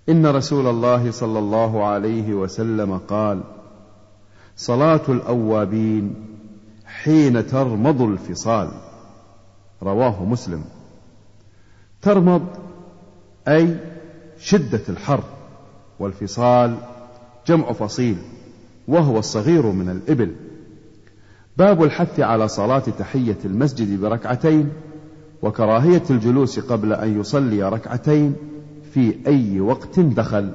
إن رسول الله صلى الله عليه وسلم قال صلاة الأوابين حين ترمض الفصال. رواه مسلم. ترمض أي شدة الحر والفصال جمع فصيل وهو الصغير من الإبل. باب الحث على صلاة تحية المسجد بركعتين وكراهية الجلوس قبل أن يصلي ركعتين في أي وقت دخل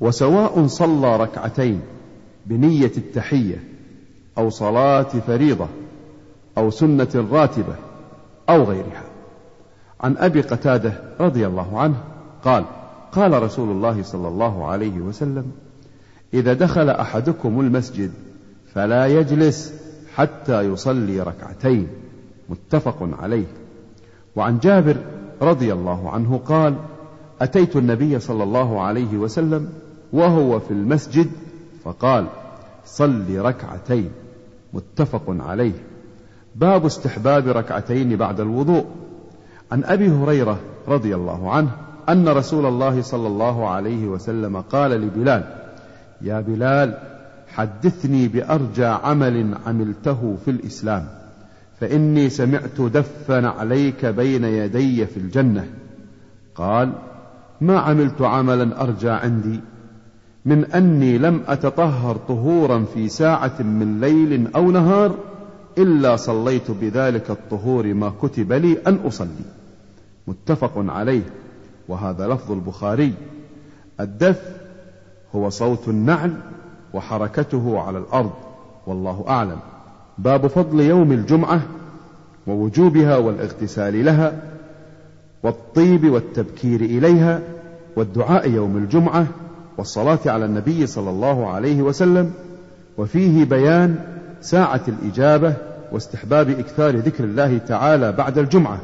وسواء صلى ركعتين بنية التحية أو صلاة فريضة أو سنة راتبة أو غيرها. عن أبي قتادة رضي الله عنه قال قال رسول الله صلى الله عليه وسلم إذا دخل أحدكم المسجد فلا يجلس حتى يصلي ركعتين. متفق عليه. وعن جابر رضي الله عنه قال أتيت النبي صلى الله عليه وسلم وهو في المسجد فقال صل ركعتين. متفق عليه. باب استحباب ركعتين بعد الوضوء. عن أبي هريرة رضي الله عنه أن رسول الله صلى الله عليه وسلم قال لبلال يا بلال حدثني بأرجى عمل عملته في الإسلام فإني سمعت دفا عليك بين يدي في الجنة. قال ما عملت عملا أرجى عندي من أني لم أتطهر طهورا في ساعة من ليل أو نهار إلا صليت بذلك الطهور ما كتب لي أن أصلي. متفق عليه. وهذا لفظ البخاري. الدف هو صوت النعل وحركته على الأرض. والله أعلم. باب فضل يوم الجمعة ووجوبها والاغتسال لها والطيب والتبكير إليها والدعاء يوم الجمعة والصلاة على النبي صلى الله عليه وسلم. وفيه بيان ساعة الإجابة واستحباب إكثار ذكر الله تعالى بعد الجمعة.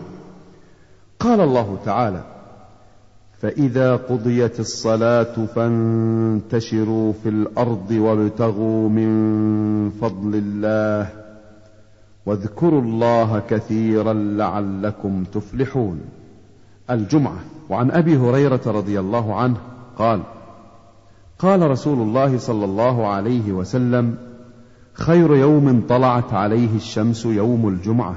قال الله تعالى فإذا قضيت الصلاة فانتشروا في الأرض وابتغوا من فضل الله واذكروا الله كثيرا لعلكم تفلحون. الجمعة. وعن أبي هريرة رضي الله عنه قال قال رسول الله صلى الله عليه وسلم خير يوم طلعت عليه الشمس يوم الجمعة.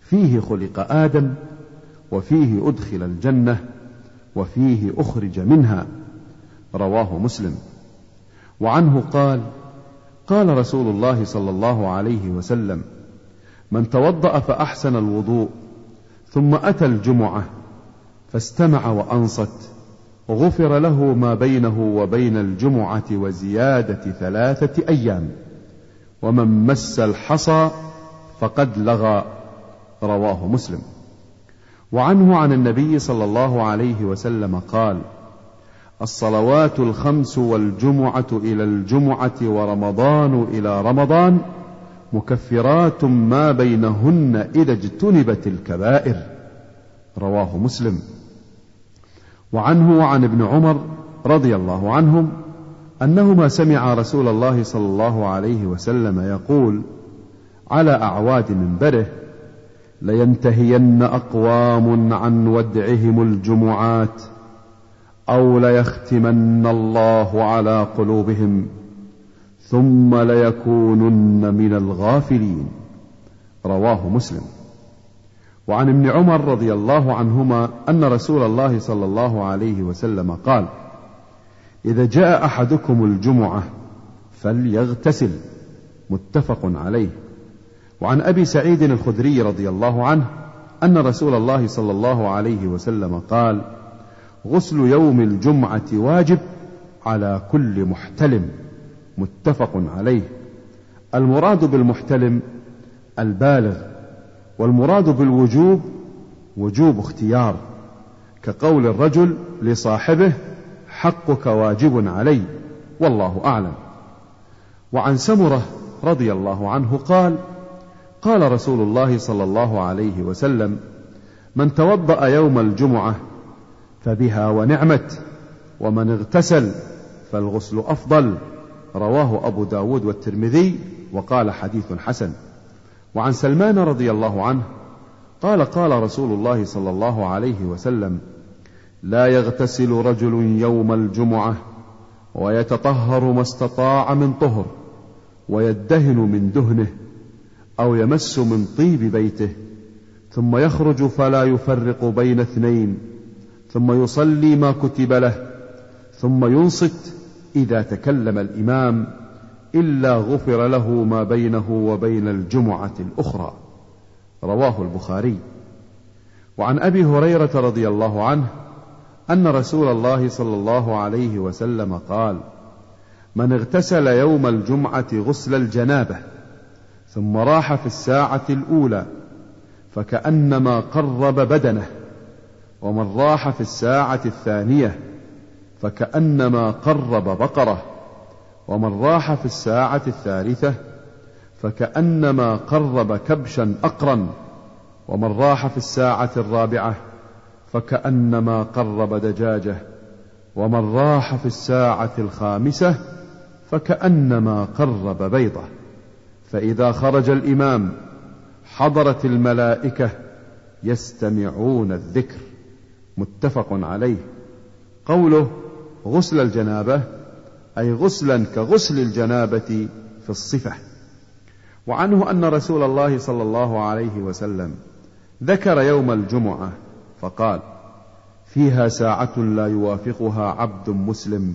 فيه خلق آدم وفيه أدخل الجنة وفيه أخرج منها. رواه مسلم. وعنه قال قال رسول الله صلى الله عليه وسلم من توضأ فأحسن الوضوء ثم أتى الجمعة فاستمع وأنصت غفر له ما بينه وبين الجمعة وزيادة ثلاثة أيام. ومن مس الحصى فقد لغى رواه مسلم. وعنه عن النبي صلى الله عليه وسلم قال الصلوات الخمس والجمعة إلى الجمعة ورمضان إلى رمضان مكفرات ما بينهن إذا اجتنبت الكبائر رواه مسلم. وعنه وعن ابن عمر رضي الله عنهم أنهما سمعا رسول الله صلى الله عليه وسلم يقول على أعواد منبره لينتهين أقوام عن ودعهم الجمعات أو ليختمن الله على قلوبهم ثم ليكونن من الغافلين. رواه مسلم. وعن ابن عمر رضي الله عنهما أن رسول الله صلى الله عليه وسلم قال إذا جاء أحدكم الجمعة فليغتسل متفق عليه. وعن أبي سعيد الخدري رضي الله عنه أن رسول الله صلى الله عليه وسلم قال غسل يوم الجمعة واجب على كل محتلم. متفق عليه. المراد بالمحتلم البالغ والمراد بالوجوب وجوب اختيار كقول الرجل لصاحبه حقك واجب علي والله أعلم. وعن سمرة رضي الله عنه قال قال رسول الله صلى الله عليه وسلم من توضأ يوم الجمعة فبها ونعمت ومن اغتسل فالغسل أفضل. رواه أبو داود والترمذي وقال حديث حسن. وعن سلمان رضي الله عنه قال قال رسول الله صلى الله عليه وسلم لا يغتسل رجل يوم الجمعة ويتطهر ما استطاع من طهر ويدهن من دهنه أو يمس من طيب بيته ثم يخرج فلا يفرق بين اثنين ثم يصلي ما كتب له ثم ينصت إذا تكلم الإمام إلا غفر له ما بينه وبين الجمعة الأخرى. رواه البخاري. وعن أبي هريرة رضي الله عنه أن رسول الله صلى الله عليه وسلم قال من اغتسل يوم الجمعة غسل الجنابة ثم راح في الساعة الأولى فكأنما قرب بدنه ومن راح في الساعة الثانية فكأنما قرب بقرة ومن راح في الساعة الثالثة فكأنما قرب كبشا أقرا ومن راح في الساعة الرابعة فكأنما قرب دجاجة ومن راح في الساعة الخامسة فكأنما قرب بيضة. فإذا خرج الإمام حضرت الملائكة يستمعون الذكر. متفق عليه. قوله غسل الجنابة أي غسلا كغسل الجنابة في الصفة. وعنه أن رسول الله صلى الله عليه وسلم ذكر يوم الجمعة فقال فيها ساعة لا يوافقها عبد مسلم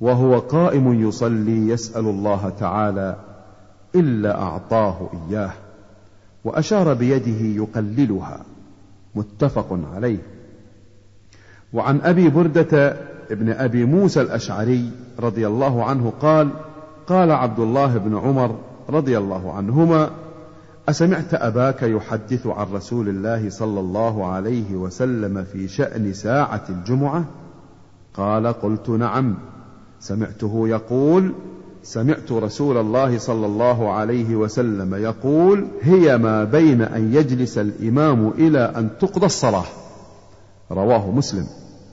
وهو قائم يصلي يسأل الله تعالى إلا أعطاه إياه وأشار بيده يقللها متفق عليه. وعن أبي بردة ابن أبي موسى الأشعري رضي الله عنه قال قال عبد الله بن عمر رضي الله عنهما أسمعت أباك يحدث عن رسول الله صلى الله عليه وسلم في شأن ساعة الجمعة؟ قال قلت نعم. سمعته يقول سمعت رسول الله صلى الله عليه وسلم يقول هي ما بين أن يجلس الإمام إلى أن تقضى الصلاة. رواه مسلم.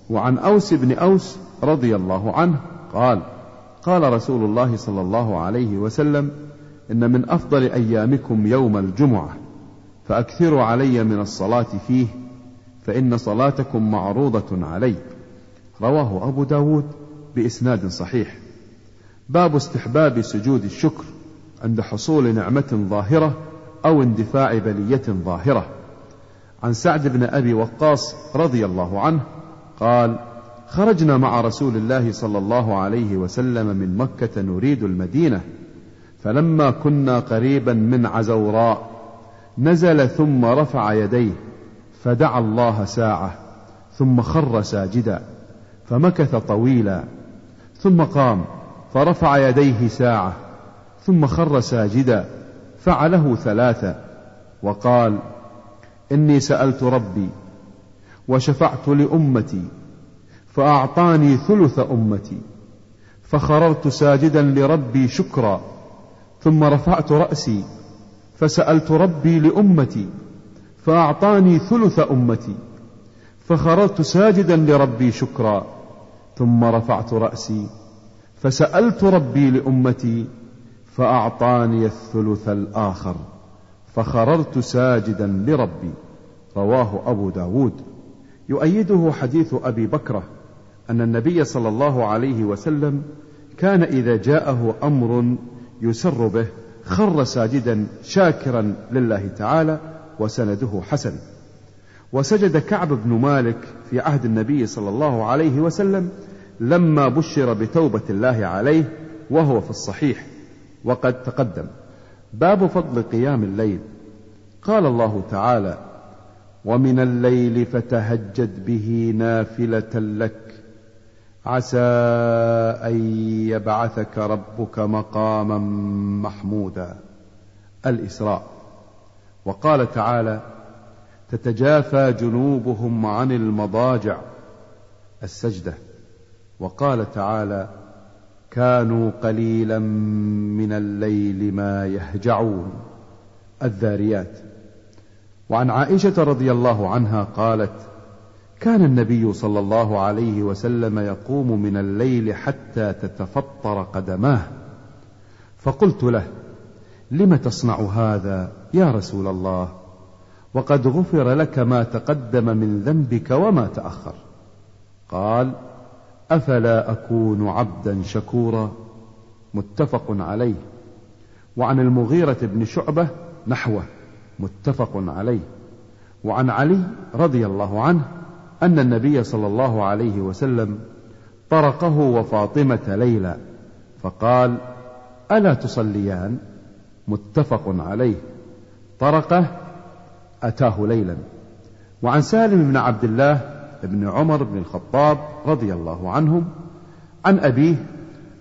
وعن أوس بن أوس رضي الله عنه قال قال رسول الله صلى الله عليه وسلم إن من أفضل أيامكم يوم الجمعة فأكثروا علي من الصلاة فيه فإن صلاتكم معروضة علي. رواه أبو داود بإسناد صحيح. باب استحباب سجود الشكر عند حصول نعمة ظاهرة أو اندفاع بلية ظاهرة. عن سعد بن أبي وقاص رضي الله عنه قال خرجنا مع رسول الله صلى الله عليه وسلم من مكة نريد المدينة فلما كنا قريبا من عزوراء نزل ثم رفع يديه فدعا الله ساعة ثم خر ساجدا فمكث طويلا ثم قام فرفع يديه ساعة ثم خر ساجدا فعله ثلاثا وقال إني سألت ربي وشفعت لأمتي فأعطاني ثلث أمتي فخررت ساجدا لربي شكرا. ثم رفعت رأسي فسألت ربي لأمتي فأعطاني ثلث أمتي فخررت ساجدا لربي شكرا ثم رفعت رأسي فسألت ربي لأمتي فأعطاني الثلث الآخر فخررت ساجدا لربي رواه أبو داود. يؤيده حديث أبي بكرة أن النبي صلى الله عليه وسلم كان إذا جاءه أمر يسر به خر ساجدا شاكرا لله تعالى وسنده حسن. وسجد كعب بن مالك في عهد النبي صلى الله عليه وسلم لما بشر بتوبة الله عليه وهو في الصحيح وقد تقدم. باب فضل قيام الليل. قال الله تعالى ومن الليل فتهجد به نافلة لك عسى أن يبعثك ربك مقاما محمودا. الإسراء. وقال تعالى تتجافى جنوبهم عن المضاجع. السجدة. وقال تعالى كانوا قليلا من الليل ما يهجعون. الذاريات. وعن عائشة رضي الله عنها قالت كان النبي صلى الله عليه وسلم يقوم من الليل حتى تتفطر قدماه. فقلت له لم تصنع هذا يا رسول الله؟ وقد غفر لك ما تقدم من ذنبك وما تأخر. قال أفلا أكون عبدا شكورا؟ متفق عليه. وعن المغيرة بن شعبة نحوه متفق عليه. وعن علي رضي الله عنه أن النبي صلى الله عليه وسلم طرقه وفاطمة ليلا فقال ألا تصليان؟ متفق عليه. طرقه أتاه ليلا. وعن سالم بن عبد الله بن عمر بن الخطاب رضي الله عنهم عن أبيه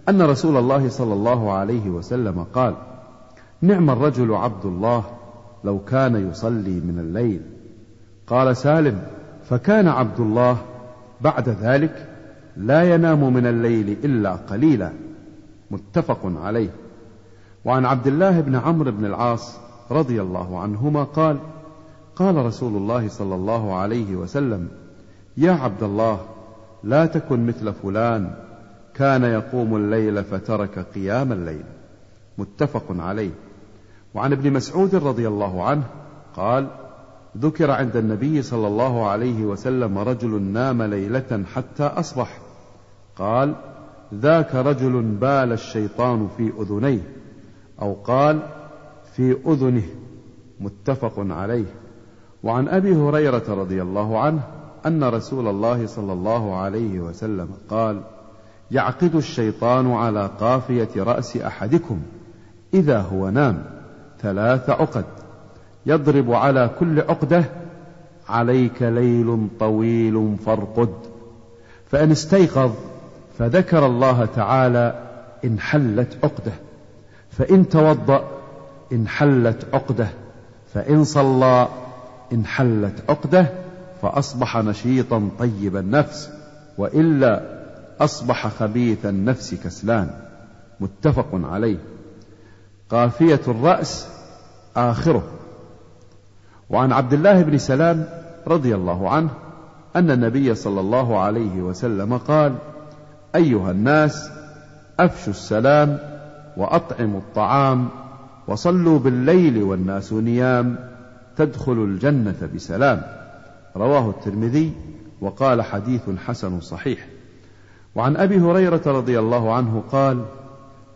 أن رسول الله صلى الله عليه وسلم قال نعم الرجل عبد الله لو كان يصلي من الليل. قال سالم فكان عبد الله بعد ذلك لا ينام من الليل إلا قليلا متفق عليه. وعن عبد الله بن عمرو بن العاص رضي الله عنهما قال قال رسول الله صلى الله عليه وسلم يا عبد الله لا تكن مثل فلان كان يقوم الليل فترك قيام الليل. متفق عليه. وعن ابن مسعود رضي الله عنه قال ذكر عند النبي صلى الله عليه وسلم رجل نام ليلة حتى أصبح. قال ذاك رجل بال الشيطان في أذنيه. أو قال في أذنه. متفق عليه. وعن أبي هريرة رضي الله عنه أن رسول الله صلى الله عليه وسلم قال يعقد الشيطان على قافية رأس أحدكم إذا هو نام ثلاث عقد. يضرب على كل عقدة عليك ليل طويل فارقد. فإن استيقظ فذكر الله تعالى انحلت عقدة. فإن توضأ انحلت عقدة. فإن صلى انحلت عقدة. فأصبح نشيطا طيب النفس وإلا أصبح خبيث النفس كسلان. متفق عليه. قافية الرأس آخره. وعن عبد الله بن سلام رضي الله عنه أن النبي صلى الله عليه وسلم قال أيها الناس أفشوا السلام وأطعموا الطعام وصلوا بالليل والناس نيام تدخلوا الجنة بسلام. رواه الترمذي وقال حديث حسن صحيح. وعن أبي هريرة رضي الله عنه قال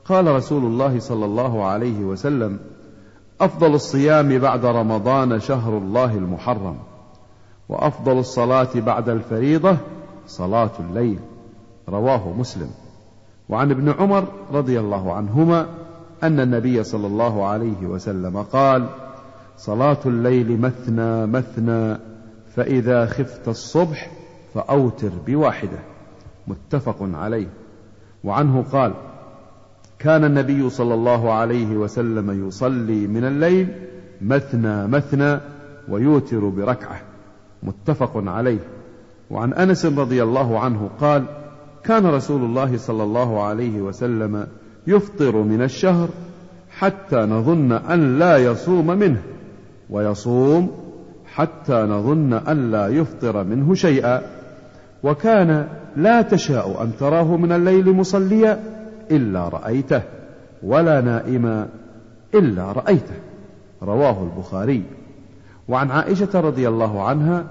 قال رسول الله صلى الله عليه وسلم أفضل الصيام بعد رمضان شهر الله المحرم وأفضل الصلاة بعد الفريضة صلاة الليل رواه مسلم. وعن ابن عمر رضي الله عنهما أن النبي صلى الله عليه وسلم قال صلاة الليل مثنى مثنى فإذا خفت الصبح فأوتر بواحدة. متفق عليه. وعنه قال كان النبي صلى الله عليه وسلم يصلي من الليل مثنى مثنى ويوتر بركعة متفق عليه. وعن أنس رضي الله عنه قال كان رسول الله صلى الله عليه وسلم يفطر من الشهر حتى نظن أن لا يصوم منه ويصوم حتى نظن أن لا يفطر منه شيئا. وكان لا تشاء أن تراه من الليل مصليا إلا رأيته ولا نائما إلا رأيته. رواه البخاري. وعن عائشة رضي الله عنها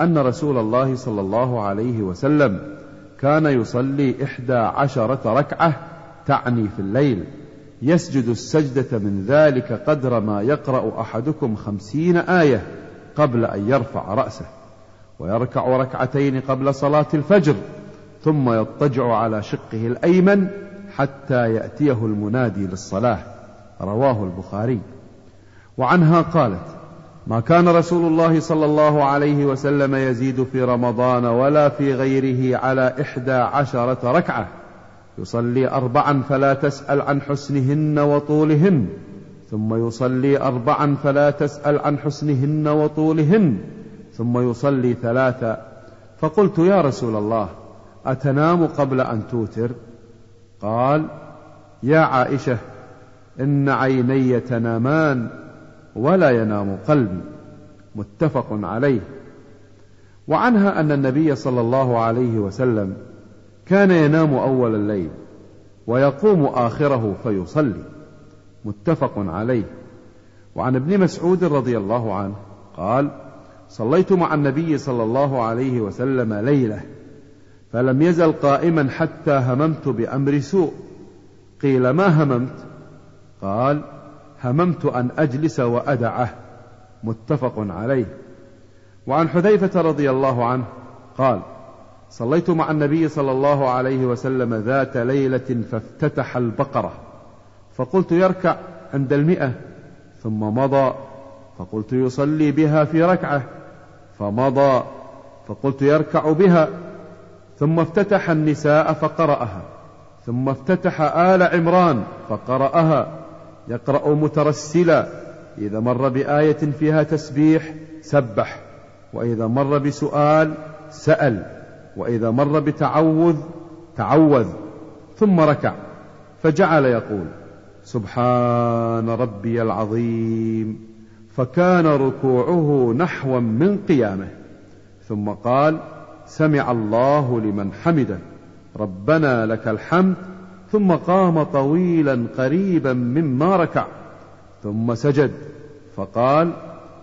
أن رسول الله صلى الله عليه وسلم كان يصلي إحدى عشرة ركعة تعني في الليل. يسجد السجدة من ذلك قدر ما يقرأ أحدكم خمسين آية قبل أن يرفع رأسه. ويركع ركعتين قبل صلاة الفجر ثم يضطجع على شقه الأيمن حتى يأتيه المنادي للصلاة رواه البخاري. وعنها قالت ما كان رسول الله صلى الله عليه وسلم يزيد في رمضان ولا في غيره على إحدى عشرة ركعة. يصلي أربعا فلا تسأل عن حسنهن وطولهن ثم يصلي أربعا فلا تسأل عن حسنهن وطولهن ثم يصلي ثلاثا فقلت يا رسول الله أتنام قبل أن توتر؟ قال يا عائشة إن عيني تنامان ولا ينام قلبي. متفق عليه. وعنها أن النبي صلى الله عليه وسلم كان ينام أول الليل ويقوم آخره فيصلي. متفق عليه. وعن ابن مسعود رضي الله عنه قال صليت مع النبي صلى الله عليه وسلم ليلة فلم يزل قائما حتى هممت بأمر سوء. قيل ما هممت؟ قال هممت أن أجلس وأدعه. متفق عليه. وعن حذيفة رضي الله عنه قال صليت مع النبي صلى الله عليه وسلم ذات ليلة فافتتح البقرة. فقلت يركع عند المئة. ثم مضى. فقلت يصلي بها في ركعة. فمضى. فقلت يركع بها. ثم افتتح النساء فقرأها ثم افتتح آل عمران فقرأها يقرأ مترسلا إذا مر بآية فيها تسبيح سبح وإذا مر بسؤال سأل وإذا مر بتعوذ تعوذ ثم ركع فجعل يقول سبحان ربي العظيم فكان ركوعه نحوا من قيامه ثم قال سمع الله لمن حمده. ربنا لك الحمد ثم قام طويلا قريبا مما ركع ثم سجد فقال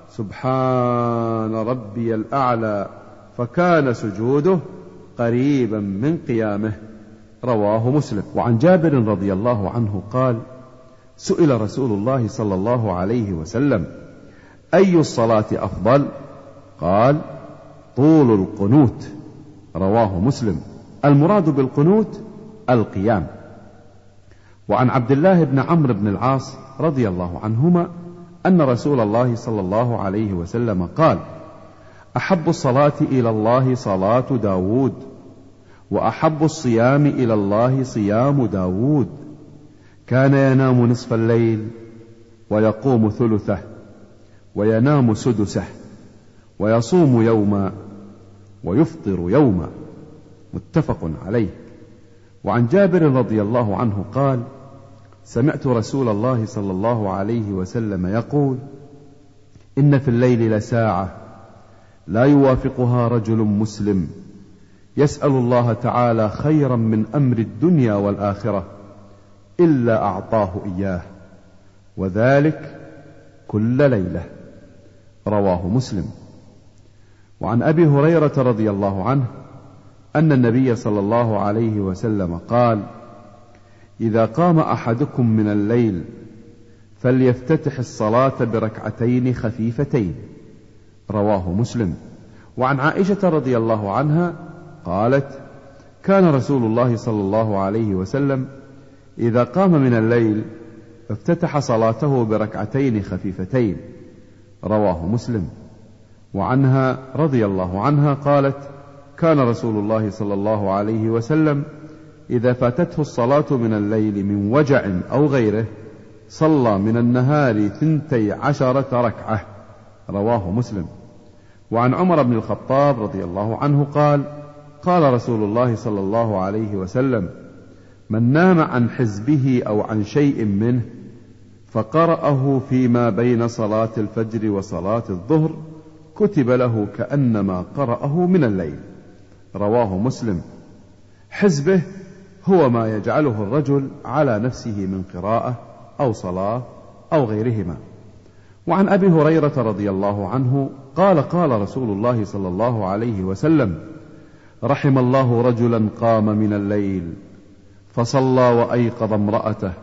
سبحان ربي الأعلى فكان سجوده قريبا من قيامه. رواه مسلم. وعن جابر رضي الله عنه قال سئل رسول الله صلى الله عليه وسلم أي الصلاة أفضل؟ قال طول القنوت رواه مسلم. المراد بالقنوت القيام. وعن عبد الله بن عمرو بن العاص رضي الله عنهما أن رسول الله صلى الله عليه وسلم قال أحب الصلاة إلى الله صلاة داود وأحب الصيام إلى الله صيام داود. كان ينام نصف الليل ويقوم ثلثه وينام سدسه ويصوم يوما ويفطر يوما متفق عليه. وعن جابر رضي الله عنه قال سمعت رسول الله صلى الله عليه وسلم يقول إن في الليل لساعة لا يوافقها رجل مسلم يسأل الله تعالى خيرا من أمر الدنيا والآخرة إلا أعطاه إياه وذلك كل ليلة. رواه مسلم. وعن أبي هريرة رضي الله عنه أن النبي صلى الله عليه وسلم قال إذا قام أحدكم من الليل فليفتتح الصلاة بركعتين خفيفتين رواه مسلم. وعن عائشة رضي الله عنها قالت كان رسول الله صلى الله عليه وسلم إذا قام من الليل افتتح صلاته بركعتين خفيفتين رواه مسلم. وعنها رضي الله عنها قالت كان رسول الله صلى الله عليه وسلم إذا فاتته الصلاة من الليل من وجع أو غيره صلى من النهار ثنتي عشرة ركعة. رواه مسلم. وعن عمر بن الخطاب رضي الله عنه قال قال رسول الله صلى الله عليه وسلم من نام عن حزبه أو عن شيء منه فقرأه فيما بين صلاة الفجر وصلاة الظهر كتب له كأنما قرأه من الليل. رواه مسلم. حزبه هو ما يجعله الرجل على نفسه من قراءة أو صلاة أو غيرهما. وعن أبي هريرة رضي الله عنه قال قال رسول الله صلى الله عليه وسلم رحم الله رجلا قام من الليل فصلى وأيقظ امرأته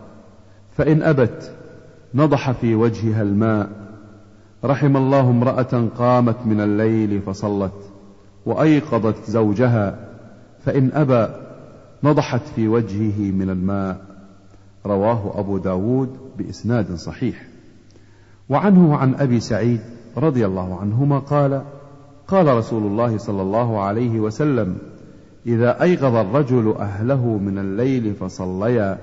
فإن أبت نضح في وجهها الماء رحم الله امرأة قامت من الليل فصلت وأيقظت زوجها فإن أبى نضحت في وجهه من الماء. رواه أبو داود بإسناد صحيح. وعنه عن أبي سعيد رضي الله عنهما قال قال رسول الله صلى الله عليه وسلم إذا أيقظ الرجل أهله من الليل فصليا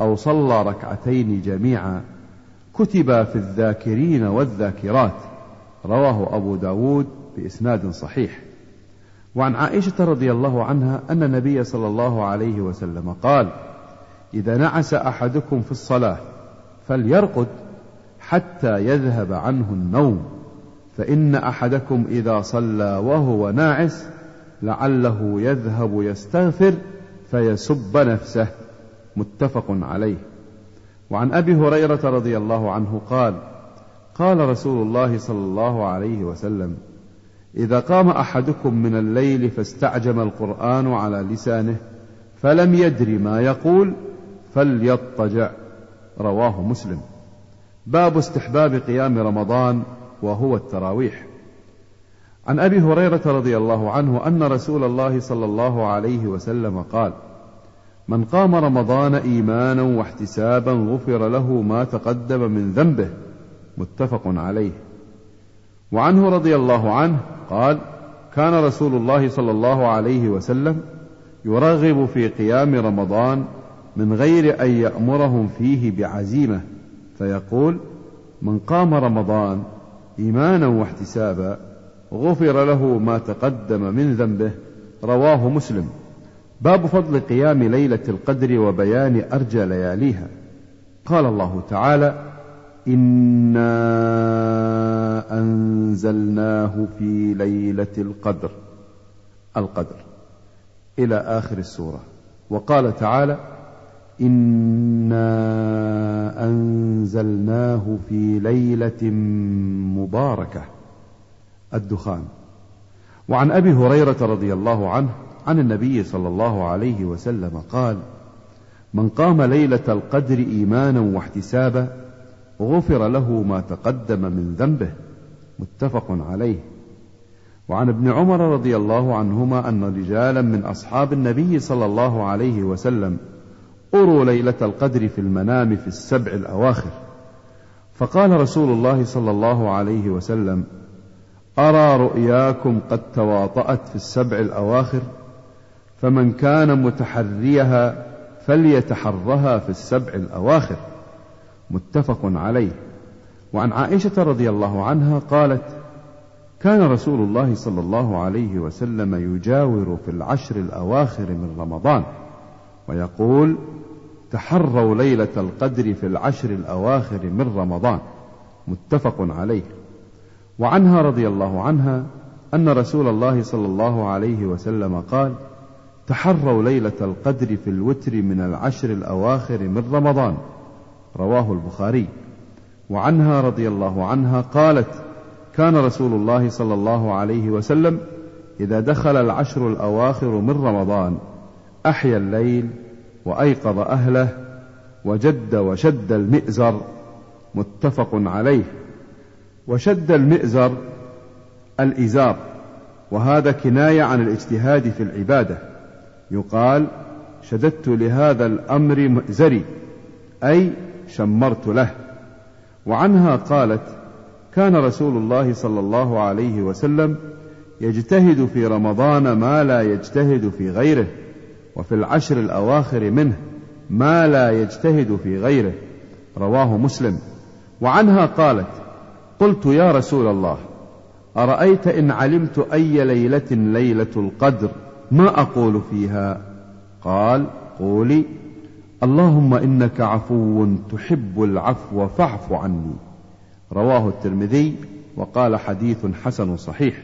أو صلى ركعتين جميعا كتب في الذاكرين والذاكرات. رواه أبو داود بإسناد صحيح. وعن عائشة رضي الله عنها أن النبي صلى الله عليه وسلم قال إذا نعس أحدكم في الصلاة فليرقد حتى يذهب عنه النوم فإن أحدكم إذا صلى وهو ناعس لعله يذهب يستغفر فيسب نفسه. متفق عليه. وعن أبي هريرة رضي الله عنه قال قال رسول الله صلى الله عليه وسلم إذا قام أحدكم من الليل فاستعجم القرآن على لسانه فلم يدر ما يقول فليضطجع. رواه مسلم. باب استحباب قيام رمضان وهو التراويح. عن أبي هريرة رضي الله عنه أن رسول الله صلى الله عليه وسلم قال من قام رمضان إيمانا واحتسابا غفر له ما تقدم من ذنبه متفق عليه. وعنه رضي الله عنه قال كان رسول الله صلى الله عليه وسلم يرغب في قيام رمضان من غير أن يأمرهم فيه بعزيمة فيقول من قام رمضان إيمانا واحتسابا غفر له ما تقدم من ذنبه رواه مسلم. باب فضل قيام ليلة القدر وبيان أرجى لياليها. قال الله تعالى انا انزلناه في ليله القدر القدر إلى آخر السورة. وقال تعالى انا انزلناه في ليله مباركه. الدخان. وعن أبي هريرة رضي الله عنه عن النبي صلى الله عليه وسلم قال من قام ليلة القدر إيمانا واحتسابا غفر له ما تقدم من ذنبه. متفق عليه. وعن ابن عمر رضي الله عنهما أن رجالا من أصحاب النبي صلى الله عليه وسلم أروا ليلة القدر في المنام في السبع الأواخر. فقال رسول الله صلى الله عليه وسلم أرى رؤياكم قد تواطأت في السبع الأواخر فمن كان متحريها فليتحرها في السبع الأواخر. متفق عليه. وعن عائشة رضي الله عنها قالت كان رسول الله صلى الله عليه وسلم يجاور في العشر الأواخر من رمضان ويقول تحروا ليلة القدر في العشر الأواخر من رمضان. متفق عليه. وعنها رضي الله عنها أن رسول الله صلى الله عليه وسلم قال تحروا ليلة القدر في الوتر من العشر الأواخر من رمضان. رواه البخاري. وعنها رضي الله عنها قالت كان رسول الله صلى الله عليه وسلم إذا دخل العشر الأواخر من رمضان أحيا الليل وأيقظ أهله وجد وشد المئزر متفق عليه. وشد المئزر الإزار وهذا كناية عن الاجتهاد في العبادة. يقال شددت لهذا الأمر مئزري أي شمرت له. وعنها قالت كان رسول الله صلى الله عليه وسلم يجتهد في رمضان ما لا يجتهد في غيره وفي العشر الأواخر منه ما لا يجتهد في غيره. رواه مسلم. وعنها قالت قلت يا رسول الله أرأيت إن علمت أي ليلة ليلة القدر؟ ما أقول فيها؟ قال قولي اللهم إنك عفو تحب العفو فاعف عني. رواه الترمذي وقال حديث حسن صحيح.